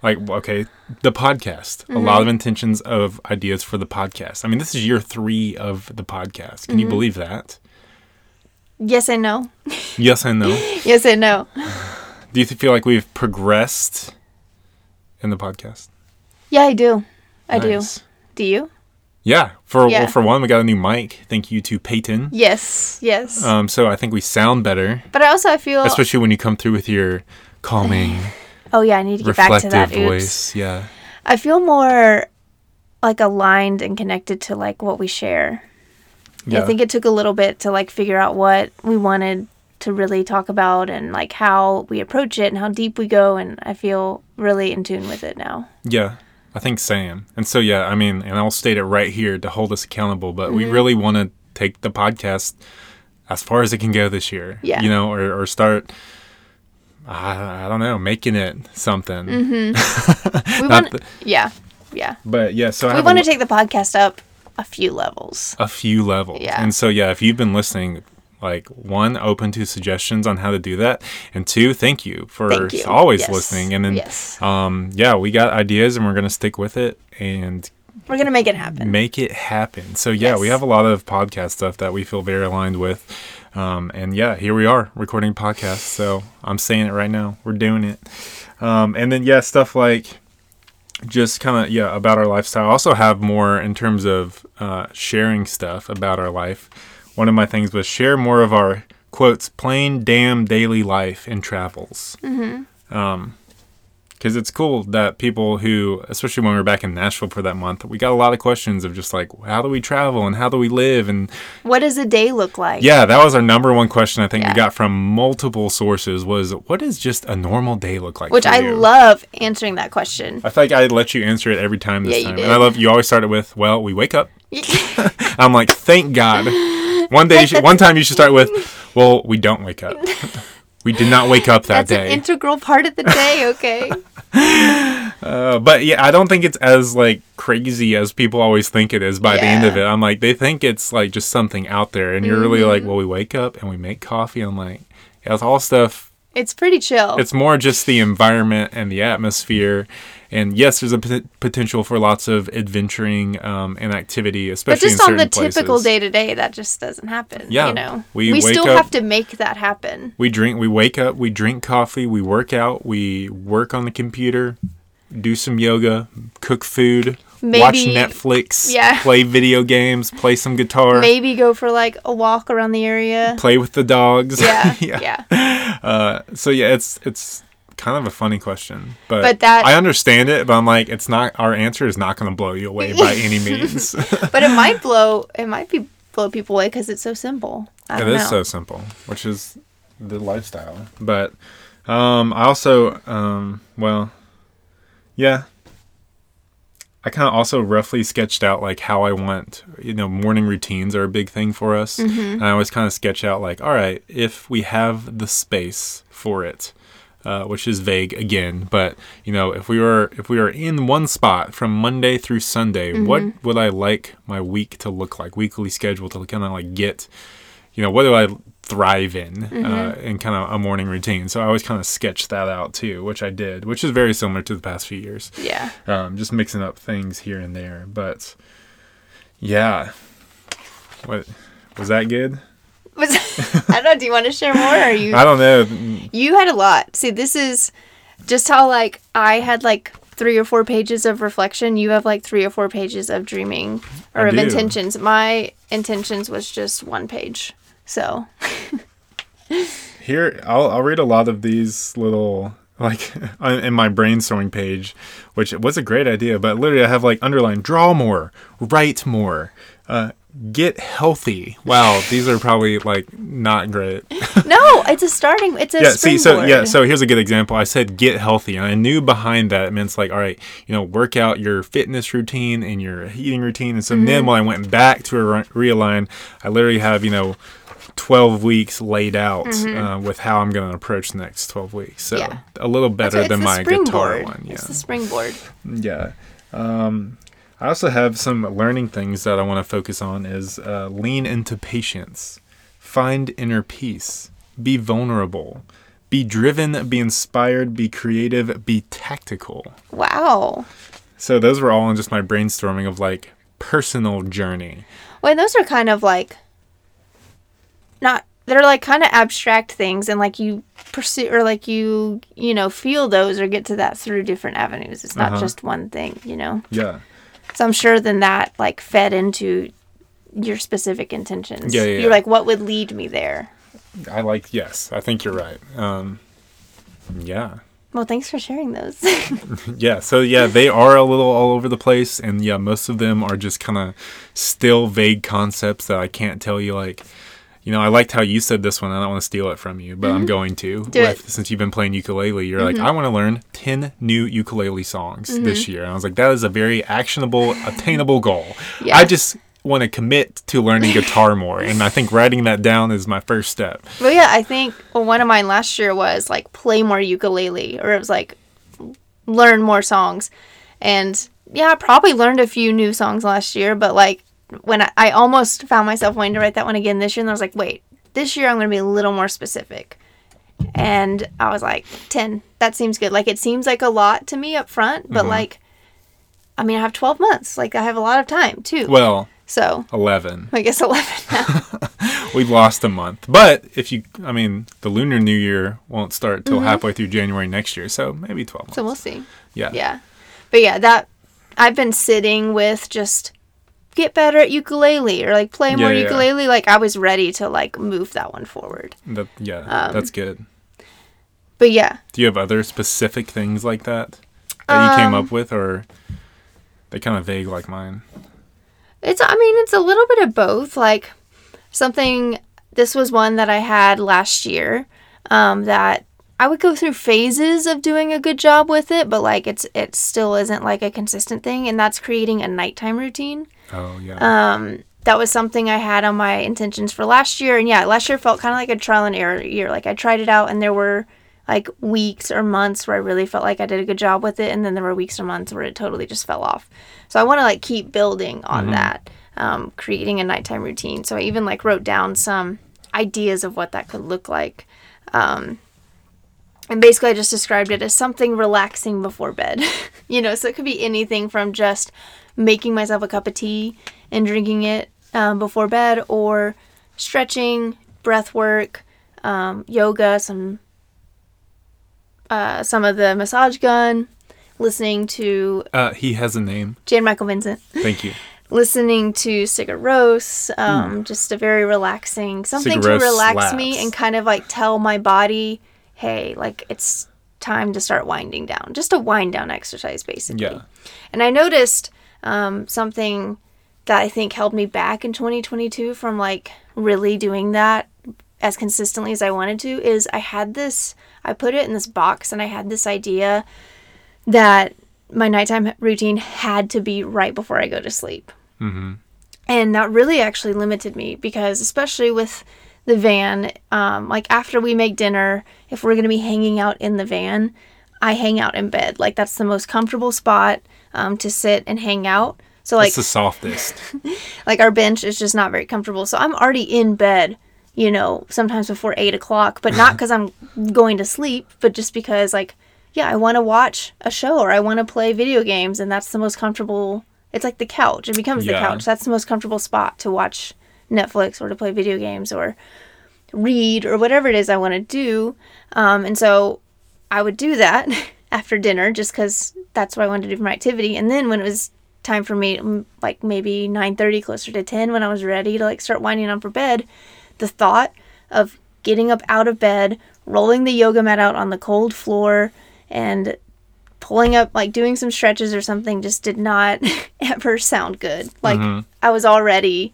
like, okay, the podcast. A Mm-hmm. lot of intentions of ideas for the podcast. I mean, this is year three of the podcast. Can you Mm-hmm. believe that? Yes and no. Yes and no. [laughs] Yes and no. [sighs] Do you feel like we've progressed in the podcast? Yeah, I do. I Nice. do. Do you? Yeah. For Yeah. well, for one, we got a new mic. Thank you to Peyton. Yes. Yes. Um, so I think we sound better, but I also I feel. especially when you come through with your calming, [sighs] [laughs] oh yeah, I need to get back to that. Oops. voice. Yeah. I feel more like aligned and connected to like what we share. Yeah. I think it took a little bit to like figure out what we wanted to really talk about and like how we approach it and how deep we go and I feel really in tune with it now. yeah. I think Sam. And so yeah, I mean, and I'll state it right here to hold us accountable, but Mm-hmm. we really want to take the podcast as far as it can go this year. Yeah. You know, or, or start, I, I don't know, making it something. Mm-hmm. [laughs] We want, the- yeah, yeah. But yeah, so I We want to take the podcast up a few levels. a few levels. Yeah. And so, yeah, if you've been listening, like one, open to suggestions on how to do that. And two, thank you for Thank you. always Yes. listening. And then, Yes. um, yeah, we got ideas and we're going to stick with it and We're gonna make it happen. make it happen. So yeah, we have a lot of podcast stuff that we feel very aligned with. Um, and yeah, here we are recording podcasts. So I'm saying it right now. We're doing it. Um, and then yeah, stuff like just kind of yeah about our lifestyle. I also have more in terms of uh, sharing stuff about our life. One of my things was share more of our quotes plain damn daily life and travels. Um, because it's cool that people who, especially when we were back in Nashville for that month, we got a lot of questions of just like, how do we travel and how do we live? And What does a day look like? yeah, that was our number one question I think Yeah. we got from multiple sources was, what does just a normal day look like? Which I you? love answering that question. I feel like I let you answer it every time this Yeah, you time. did. And I love you always start it with, well, we wake up. [laughs] [laughs] I'm like, thank God. One day, you should, one time you should start with, well, we don't wake up. [laughs] We did not wake up that That's day. an integral part of the day, okay? [laughs] Uh, but yeah, I don't think it's as like crazy as people always think it is by the end of it. I'm like, they think it's like just something out there, and you're really like, Mm-hmm. well, we wake up and we make coffee. I'm like, yeah, it's all stuff. it's pretty chill. It's more just the environment and the atmosphere. And yes, there's a potential for lots of adventuring um, and activity, especially. but just on the typical day to day, that just doesn't happen. Yeah, You know, we we, still up- have to make that happen. We drink, we wake up, we drink coffee, we work out, we work on the computer, do some yoga, cook food, watch Netflix, yeah. play video games, play some guitar, Maybe go for like a walk around the area. play with the dogs. Yeah, [laughs] yeah. yeah. Uh, so yeah, it's it's kind of a funny question, but, But that- I understand it. But I'm like, it's not our answer is not going to blow you away by [laughs] any means. [laughs] But it might blow. It might be blow people away because it's so simple. I don't know. so simple, which is the lifestyle. But um, I also um, well, yeah. I kind of also roughly sketched out like how I want, you know, morning routines are a big thing for us. Mm-hmm. And I always kind of sketch out like, all right, if we have the space for it, uh, which is vague again, but you know, if we were if we were in one spot from Monday through Sunday, what Mm-hmm. would I like my week to look like? Weekly schedule to kind of like get, you know, what do I thrive in uh, Mm-hmm. in kind of a morning routine? So I always kind of sketched that out too, which I did, which is very similar to the past few years Yeah. um, just mixing up things here and there. But yeah, what was that good? Was, [laughs] I don't know. Do you want to share more? Or are you? I don't know. You had a lot. See, this is just how like I had like three or four pages of reflection. You have like three or four pages of dreaming or I of do. intentions. My intentions was just one page. So [laughs] Here, I'll I'll read a lot of these little like [laughs] in my brainstorming page, which was a great idea. But literally, I have like underlined: draw more, write more, uh, get healthy. Wow, these are probably like not great. [laughs] no, it's a starting. It's a yeah see so yeah so here's a good example i said get healthy and i knew behind that it meant like all right you know work out your fitness routine and your eating routine and so Mm-hmm. then when i went back to a re- realign i literally have you know 12 weeks laid out uh, with how i'm going to approach the next 12 weeks so Mm-hmm. Yeah. a little better than my guitar one yeah It's the springboard. yeah. Um, I also have some learning things that I want to focus on is uh, lean into patience, find inner peace, be vulnerable, be driven, be inspired, be creative, be tactical. Wow. So those were all in just my brainstorming of like personal journey. Well, those are kind of like not they're like kind of abstract things and like you pursue or like you you know feel those or get to that through different avenues it's not Uh-huh. just one thing you know Yeah. So i'm sure then that like fed into your specific intentions Yeah, yeah, you're like what would lead me there I like yes, I think you're right. Um, yeah. well thanks for sharing those [laughs] [laughs] Yeah, so yeah, they are a little all over the place, and yeah, most of them are just kind of still vague concepts that I can't tell you. Like, you know, I liked how you said this one. I don't want to steal it from you, but I'm going to. Mm-hmm. Do it. Mm-hmm. Since you've been playing ukulele, you're like, I want to learn ten new ukulele songs this year. And I was like, that is a very actionable, attainable goal. Yeah. I just, want to commit to learning guitar more, and I think writing that down is my first step. Well, yeah, I think well, one of mine last year was like play more ukulele, or it was like learn more songs. And yeah, I probably learned a few new songs last year, but like when I, I almost found myself wanting to write that one again this year, and I was like, wait, this year I'm going to be a little more specific. And I was like, 10, that seems good. Like, it seems like a lot to me up front, but mm-hmm. like, I mean, I have 12 months. Like, I have a lot of time too. Well, so 11. I guess 11 [laughs] now. We lost a month. But if you, I mean, the Lunar New Year won't start till mm-hmm. halfway through January next year, so maybe 12 months. so we'll see. yeah. Yeah. But yeah, that I've been sitting with just get better at ukulele or like play more Yeah, yeah. ukulele. Like I was ready to like move that one forward. That, yeah, Um, that's good. But yeah, Do you have other specific things like that that you came Um, up with, or they kind of vague like mine? it's I mean it's a little bit of both. Like something this was one that I had last year um, that I would go through phases of doing a good job with it, but like it's it still isn't like a consistent thing, and that's creating a nighttime routine. Oh yeah. um, that was something I had on my intentions for last year. And yeah, last year felt kind of like a trial and error year. Like I tried it out, and there were like weeks or months where I really felt like I did a good job with it, and then there were weeks or months where it totally just fell off. So I want to like keep building on that, um, creating a nighttime routine. So I even like wrote down some ideas of what that could look like. Um, and basically, I just described it as something relaxing before bed. [laughs] you know, so it could be anything from just making myself a cup of tea and drinking it um, before bed, or stretching, breath work, um, yoga, some uh, some of the massage gun, listening to Uh, he has a name. Jan Michael Vincent, Thank you. [laughs] listening to Sigur Rós, um, just a very relaxing, something to Sigur Rós relax me and kind of like tell my body, hey, like it's time to start winding down. Just a wind down exercise, basically. Yeah. And I noticed um, something that I think held me back in 2022 from like really doing that as consistently as I wanted to is I had this, I put it in this box and I had this idea that my nighttime routine had to be right before I go to sleep. Mm-hmm. And that really actually limited me because, especially with the van, um, like after we make dinner, if we're going to be hanging out in the van, I hang out in bed. Like that's the most comfortable spot um, to sit and hang out. So like It's the softest. [laughs] like our bench is just not very comfortable. So I'm already in bed, you know, sometimes before eight o'clock, but not [laughs] because I'm going to sleep, but just because like, yeah, I want to watch a show or I want to play video games, and that's the most comfortable. It's like the couch. It becomes the couch. That's the most comfortable spot to watch Netflix or to play video games or read or whatever it is I want to do. Um, and so I would do that [laughs] after dinner just because that's what I wanted to do for my activity. And then when it was time for me, mm, like maybe 9.30, closer to 10, when I was ready to like start winding down for bed, the thought of getting up out of bed, rolling the yoga mat out on the cold floor, and pulling up, like doing some stretches or something just did not [laughs] ever sound good. Like I was already,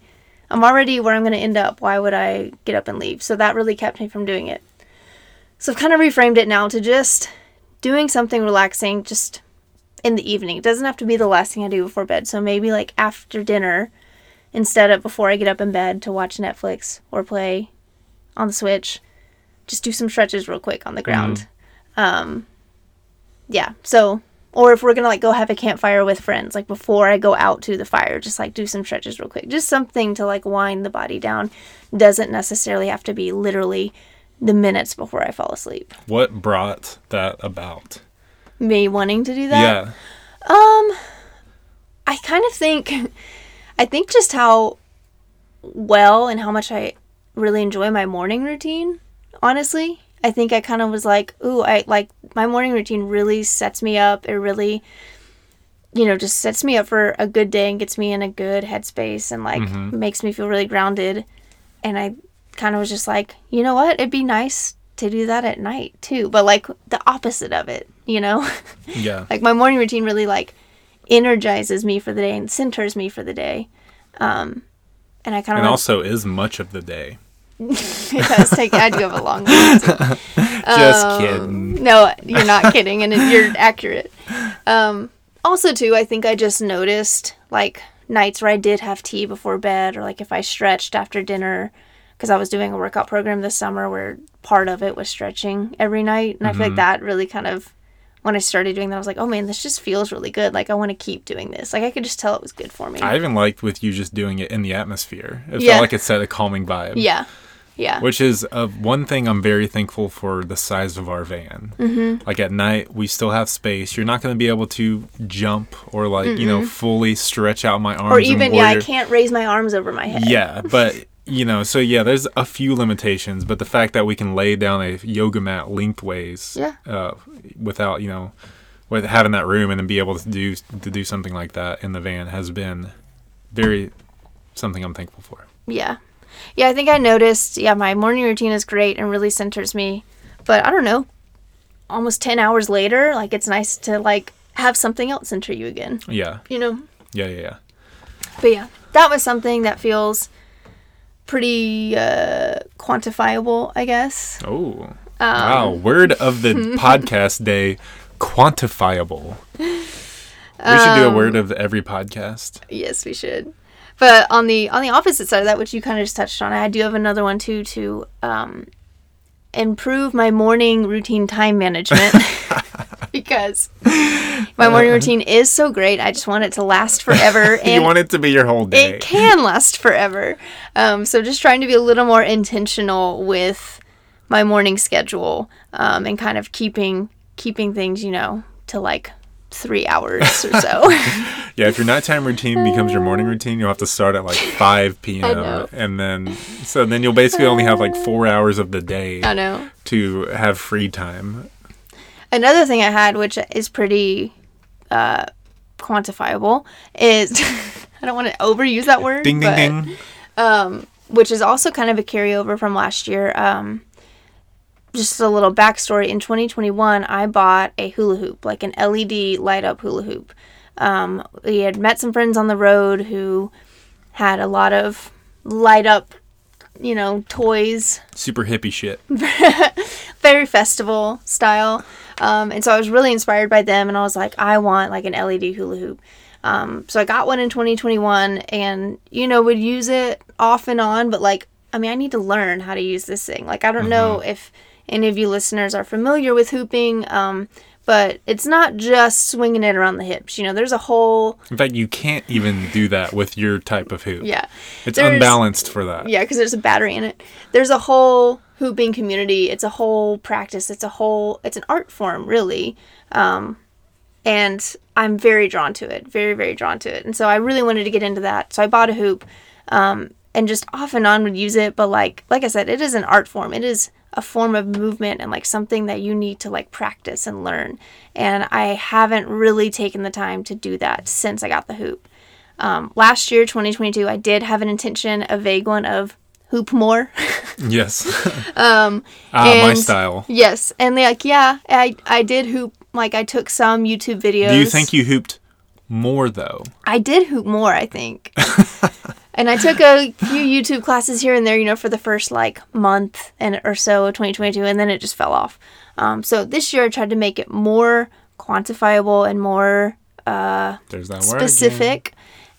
I'm already where I'm going to end up. Why would I get up and leave? So that really kept me from doing it. So I've kind of reframed it now to just doing something relaxing just in the evening. It doesn't have to be the last thing I do before bed. So maybe like after dinner instead of before I get up in bed to watch Netflix or play on the Switch. Just do some stretches real quick on the ground. Um, yeah. So, or if we're gonna like go have a campfire with friends, like before I go out to the fire, just like do some stretches real quick. Just something to like wind the body down. Doesn't necessarily have to be literally the minutes before I fall asleep. what brought that about? Me wanting to do that. yeah. Um, I kind of think, [laughs] I think just how well and how much I really enjoy my morning routine. Honestly, I think I kind of was like, ooh, I like my morning routine really sets me up. It really, you know, just sets me up for a good day and gets me in a good headspace and like makes me feel really grounded. And I kind of was just like, you know what? It'd be nice to do that at night too, but like the opposite of it, you know? [laughs] Yeah. like my morning routine really like energizes me for the day and centers me for the day um and i kind of And also is much of the day. [laughs] it does take i do have a long day too. [laughs] Just Um, kidding. no you're not kidding and you're accurate um also too i think i just noticed like nights where I did have tea before bed, or like if I stretched after dinner, because I was doing a workout program this summer where part of it was stretching every night, and I feel like that really kind of when I started doing that, I was like, oh man, this just feels really good. Like I want to keep doing this. Like I could just tell it was good for me. I even liked with you just doing it in the atmosphere. It Yeah. felt like it set a calming vibe. yeah, yeah, Which is uh, one thing I'm very thankful for the size of our van. Mm-hmm. Like at night, we still have space. You're not going to be able to jump or like you know fully stretch out my arms. or even yeah, I can't raise my arms over my head. Yeah, but [laughs] you know, so yeah, there's a few limitations, but the fact that we can lay down a yoga mat lengthways, Yeah. uh, without you know, with having that room and then be able to do to do something like that in the van has been very something I'm thankful for. Yeah. Yeah, I think I noticed, yeah, my morning routine is great and really centers me. But I don't know, almost 10 hours later, like it's nice to like have something else center you again, Yeah, you know? yeah, yeah, yeah. But yeah, that was something that feels pretty uh quantifiable, I guess. Oh, Um, wow! Word of the [laughs] podcast day: quantifiable. We should do a word of every podcast. Yes, we should. But on the on the opposite side of that, which you kind of just touched on, I do have another one too to um, improve my morning routine time management [laughs] [laughs] because my morning routine is so great. I just want it to last [laughs] forever, you want it to be your whole day. it can last forever. Um, so just trying to be a little more intentional with my morning schedule um, and kind of keeping keeping things, you know, to like three hours or so. [laughs] Yeah, if your nighttime routine becomes your morning routine, you'll have to start at like 5 [laughs] p.m. And then, so then you'll basically only have like four [sighs] hours of the day I know. to have free time. Another thing I had, which is pretty uh, quantifiable, is [laughs] I don't want to overuse that word, Ding, ding, but, ding. Um, which is also kind of a carryover from last year. Um, just a little backstory. In 2021, I bought a hula hoop, like an LED light up hula hoop. Um, we had met some friends on the road who had a lot of light up, you know, toys Super hippie shit. [laughs] very festival style. Um, and so I was really inspired by them, and I was like, I want like an LED hula hoop. Um, so I got one in 2021, and you know would use it off and on, but like, I mean, I need to learn how to use this thing. Like, I don't know if any of you listeners are familiar with hooping, um, but it's not just swinging it around the hips. You know, there's a whole In fact, you can't even do that with your type of hoop. yeah. It's There's- unbalanced for that. Yeah, because there's a battery in it. There's a whole hooping community. It's a whole practice. It's a whole. It's an art form, really. Um, and I'm very drawn to it. Very, very drawn to it. And so I really wanted to get into that. So I bought a hoop, um, and just off and on would use it. But like, like I said, it is an art form. It is a form of movement and like something that you need to like practice and learn. And I haven't really taken the time to do that since I got the hoop. Um, last year, 2022, I did have an intention, a vague one of hoop more. [laughs] Yes. um, [laughs] ah, my style. yes, and like yeah, I I did hoop. Like I took some YouTube videos. Do you think you hooped more though? I did hoop more? I think. [laughs] and I took a few YouTube classes here and there, you know, for the first like month and or so of 2022, and then it just fell off. Um, so this year I tried to make it more quantifiable and more There's that word. specific.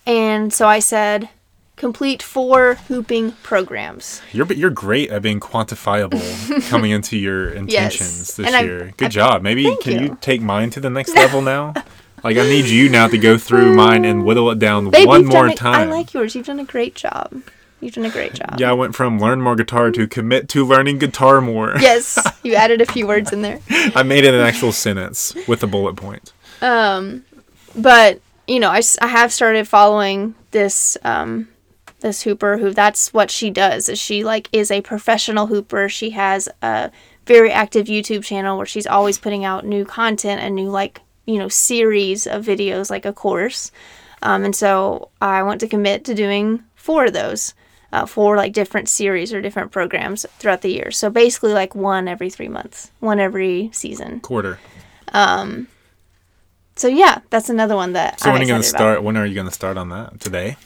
And so I said, complete four hooping programs. You're you're great at being quantifiable [laughs] coming into your intentions this And I- year. Good I- job. Maybe can you. you. take mine to the next level now? [laughs] Like I need you now to go through mine and whittle it down Babe, one more a- time. I like yours. You've done a great job. You've done a great job. yeah, I went from learn more guitar to commit to learning guitar more. Yes, [laughs] you added a few words in there. I made it an actual sentence with a bullet point. Um, but you know, I, I have started following this um, this hooper who that's what she does. Is she like is a professional hooper? She has a very active YouTube channel where she's always putting out new content and new like you know series of videos like a course. Um, and so I want to commit to doing four of those. Uh, four like different series or different programs throughout the year. So basically, like one every three months, one every season. Quarter. Um, So yeah, that's another one that So I'm when are you gonna excited about. start? When are you gonna start on that? Today?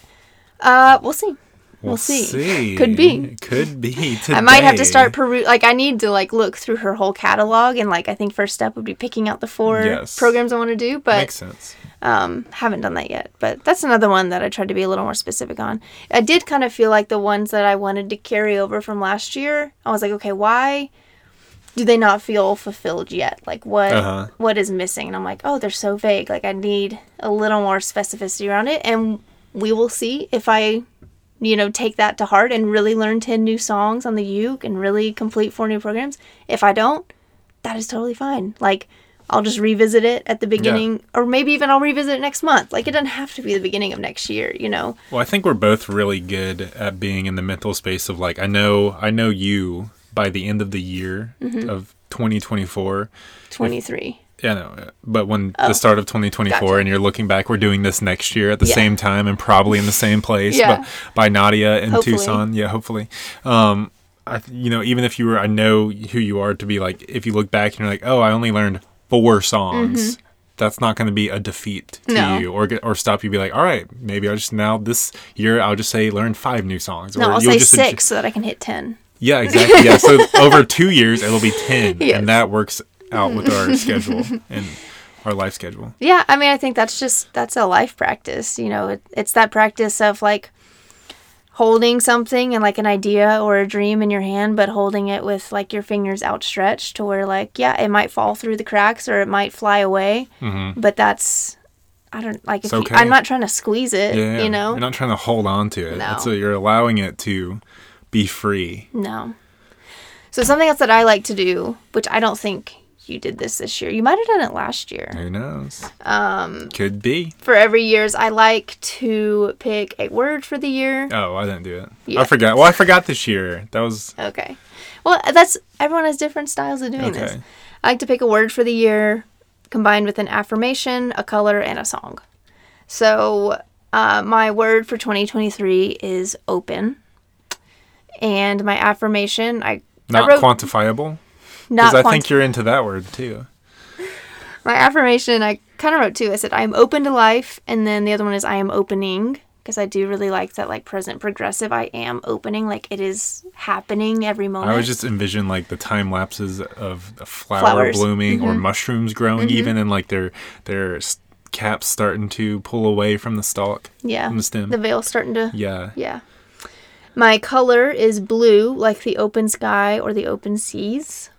Uh, we'll see. We'll see. see. Could be. Could be. [laughs] I might have to start peru like I need to like look through her whole catalog and like I think first step would be picking out the four Yes. programs I want to do, but Makes sense. um haven't done that yet. But that's another one that I tried to be a little more specific on. I did kind of feel like the ones that I wanted to carry over from last year, I was like, okay, why do they not feel fulfilled yet? Like what Uh-huh. what is missing? And I'm like, oh, they're so vague. Like I need a little more specificity around it and we will see if I you know, take that to heart and really learn 10 new songs on the uke and really complete four new programs. If I don't, that is totally fine. Like, I'll just revisit it at the beginning, or maybe even I'll revisit it next month. Like, it doesn't have to be the beginning of next year, you know? Well, I think we're both really good at being in the mental space of like I know I know you by the end of the year Mm-hmm. of 2024. 23. Yeah, no, but when the start of 2024 Oh. Gotcha. and you're looking back, we're doing this next year at the Yeah. same time and probably in the same place, Yeah. but by Nadia in Hopefully. Tucson. Yeah, hopefully. Um, I, you know, even if you were, I know who you are to be like, if you look back and you're like, oh, I only learned four songs. That's not going to be a defeat to Mm-hmm. No. you, or or stop you. Be like, all right, maybe I just now this year I'll just say learn five new songs. No, or I'll you'll say six so that I can hit 10. yeah, exactly. Yeah, so [laughs] over two years it'll be ten, Yes. and that works out with our schedule [laughs] and our life schedule. Yeah, I mean, I think that's just, that's a life practice. You know, it, it's that practice of like, holding something and like an idea or a dream in your hand, but holding it with like your fingers outstretched to where like, yeah, it might fall through the cracks or it might fly away. But that's, I don't like, if Mm-hmm. It's you, okay. I'm not trying to squeeze it, Yeah, you know? you're not trying to hold on to it. No. A, you're allowing it to be free. No. So something else that I like to do, which I don't think you did this this year. You might have done it last year. Who knows? Um, could be. For every year's, I like to pick a word for the year. Oh, I didn't do it. Yeah. I forgot. Well, I forgot this year. That was Okay. Well, that's everyone has different styles of doing this. Okay. I like to pick a word for the year combined with an affirmation, a color, and a song. So, uh, my word for 2023 is open. And my affirmation, I, not I wrote quantifiable. Not Because I quanti- think you're into that word too. my affirmation, I kind of wrote two. I said, I am open to life. And then the other one is, I am opening. Because I do really like that, like present progressive. I am opening, like it is happening every moment. I would just envision like the time lapses of a flower Flowers. Mm-hmm. blooming or mushrooms growing, even and like their their caps starting to pull away from the stalk, yeah, from the stem. the veil starting to yeah. Yeah. My color is blue, like the open sky or the open seas,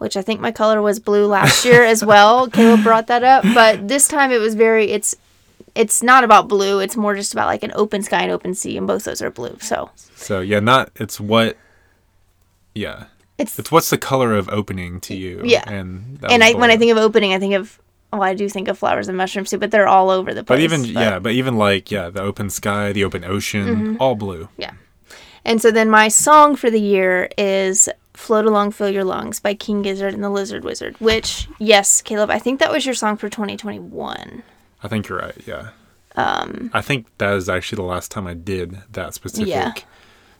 which I think my color was blue last year as well. [laughs] Caleb brought that up, but this time it was very it's it's not about blue, it's more just about like an open sky and open sea and both those are blue. So, So yeah, not it's what. Yeah, it's it's what's the color of opening to you. Yeah. and that and I when I think of opening, I think of oh, I do think of flowers and mushrooms too, but they're all over the place. But even yeah, but even like yeah, the open sky, the open ocean, Mm-hmm. all blue. Yeah. And so then my song for the year is Float Along, Fill Your Lungs by King Gizzard and the Lizard Wizard, which, yes, Caleb, I think that was your song for 2021. I think you're right. Yeah. Um, I think that is actually the last time I did that specific Yeah.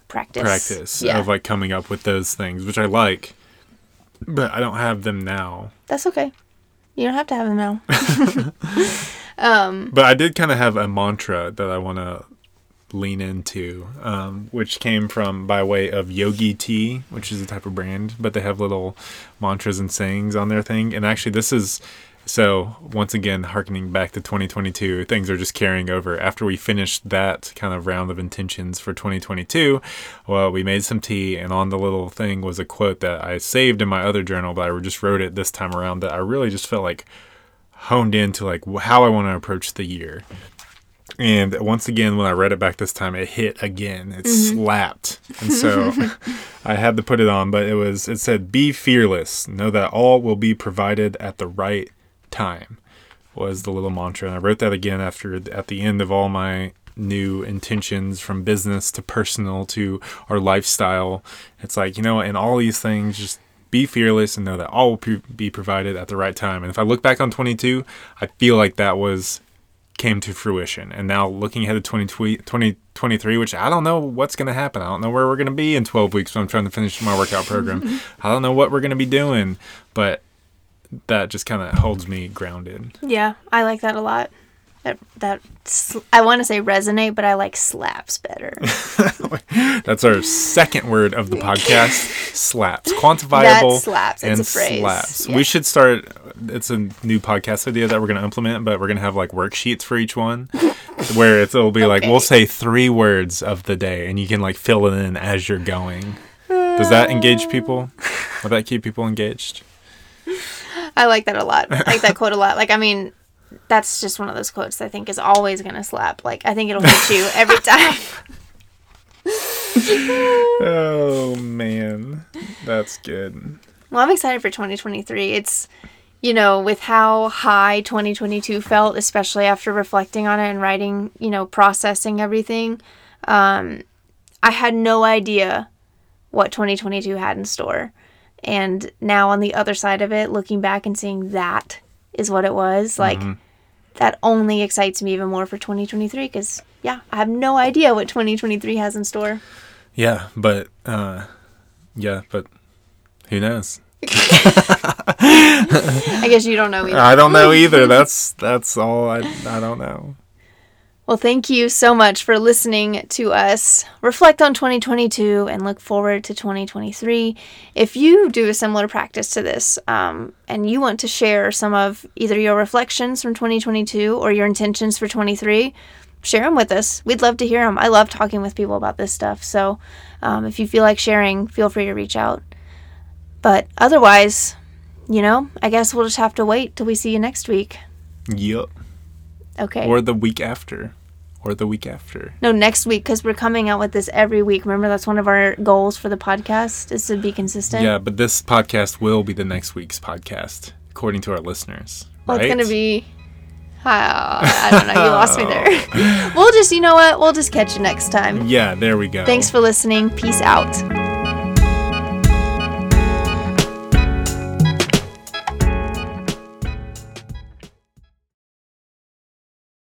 Practice. practice Yeah. of like coming up with those things, which I like, but I don't have them now. That's okay. You don't have to have them now. [laughs] [laughs] But I did kind of have a mantra that I want to lean into, um, which came from by way of Yogi Tea, which is a type of brand, but they have little mantras and sayings on their thing. And actually, this is so once again, harkening back to 2022, things are just carrying over. After we finished that kind of round of intentions for 2022, well, we made some tea, and on the little thing was a quote that I saved in my other journal, but I just wrote it this time around that I really just felt like honed into like how I want to approach the year. And once again, when I read it back this time, it hit again. It mm-hmm. slapped, and so [laughs] I had to put it on. But it was it said, "Be fearless. Know that all will be provided at the right time." Was the little mantra, and I wrote that again after at the end of all my new intentions from business to personal to our lifestyle. It's like you know, in all these things, just be fearless and know that all will pre- be provided at the right time. And if I look back on 22, I feel like that was came to fruition. And now looking ahead to 20, 2023, which I don't know what's going to happen. I don't know where we're going to be in 12 weeks when I'm trying to finish my workout program. [laughs] I don't know what we're going to be doing, but that just kind of holds me grounded. Yeah, I like that a lot. That that I want to say resonate, but I like slaps better. [laughs] That's our second word of the podcast. Slaps. [laughs] Quantifiable. That slaps. It's and a phrase. slaps. Yeah. We should start. It's a new podcast idea that we're going to implement, but we're going to have like worksheets for each one, [laughs] where it's, it'll be like we'll say three words of the day, and you can like fill it in as you're going. Does that engage people? Will that keep people engaged? I like that a lot. I like that quote a lot. Like I mean, that's just one of those quotes I think is always gonna slap. Like I think it'll hit you every [laughs] time. Oh man, that's good. Well, I'm excited for 2023. It's, you know, with how high 2022 felt, especially after reflecting on it and writing, you know, processing everything. Um, I had no idea what 2022 had in store. And now on the other side of it, looking back and seeing that is what it was, like, that only excites me even more for 2023 because, yeah, I have no idea what 2023 has in store. Yeah, but uh, yeah, but who knows? [laughs] [laughs] I guess you don't know either. I don't know either. [laughs] That's that's all I I don't know. Well, thank you so much for listening to us reflect on 2022 and look forward to 2023. If you do a similar practice to this um, and you want to share some of either your reflections from 2022 or your intentions for 23, share them with us. We'd love to hear them. I love talking with people about this stuff. So um, if you feel like sharing, feel free to reach out. But otherwise, you know, I guess we'll just have to wait till we see you next week. Yep. Okay. Or the week after, or the week after. No, next week because we're coming out with this every week. Remember, that's one of our goals for the podcast is to be consistent. Yeah, but this podcast will be the next week's podcast, according to our listeners. Well, right? it's gonna be. Uh, I don't know. You lost me there. [laughs] we'll just, you know what? We'll just catch you next time. Yeah, there we go. Thanks for listening. Peace out.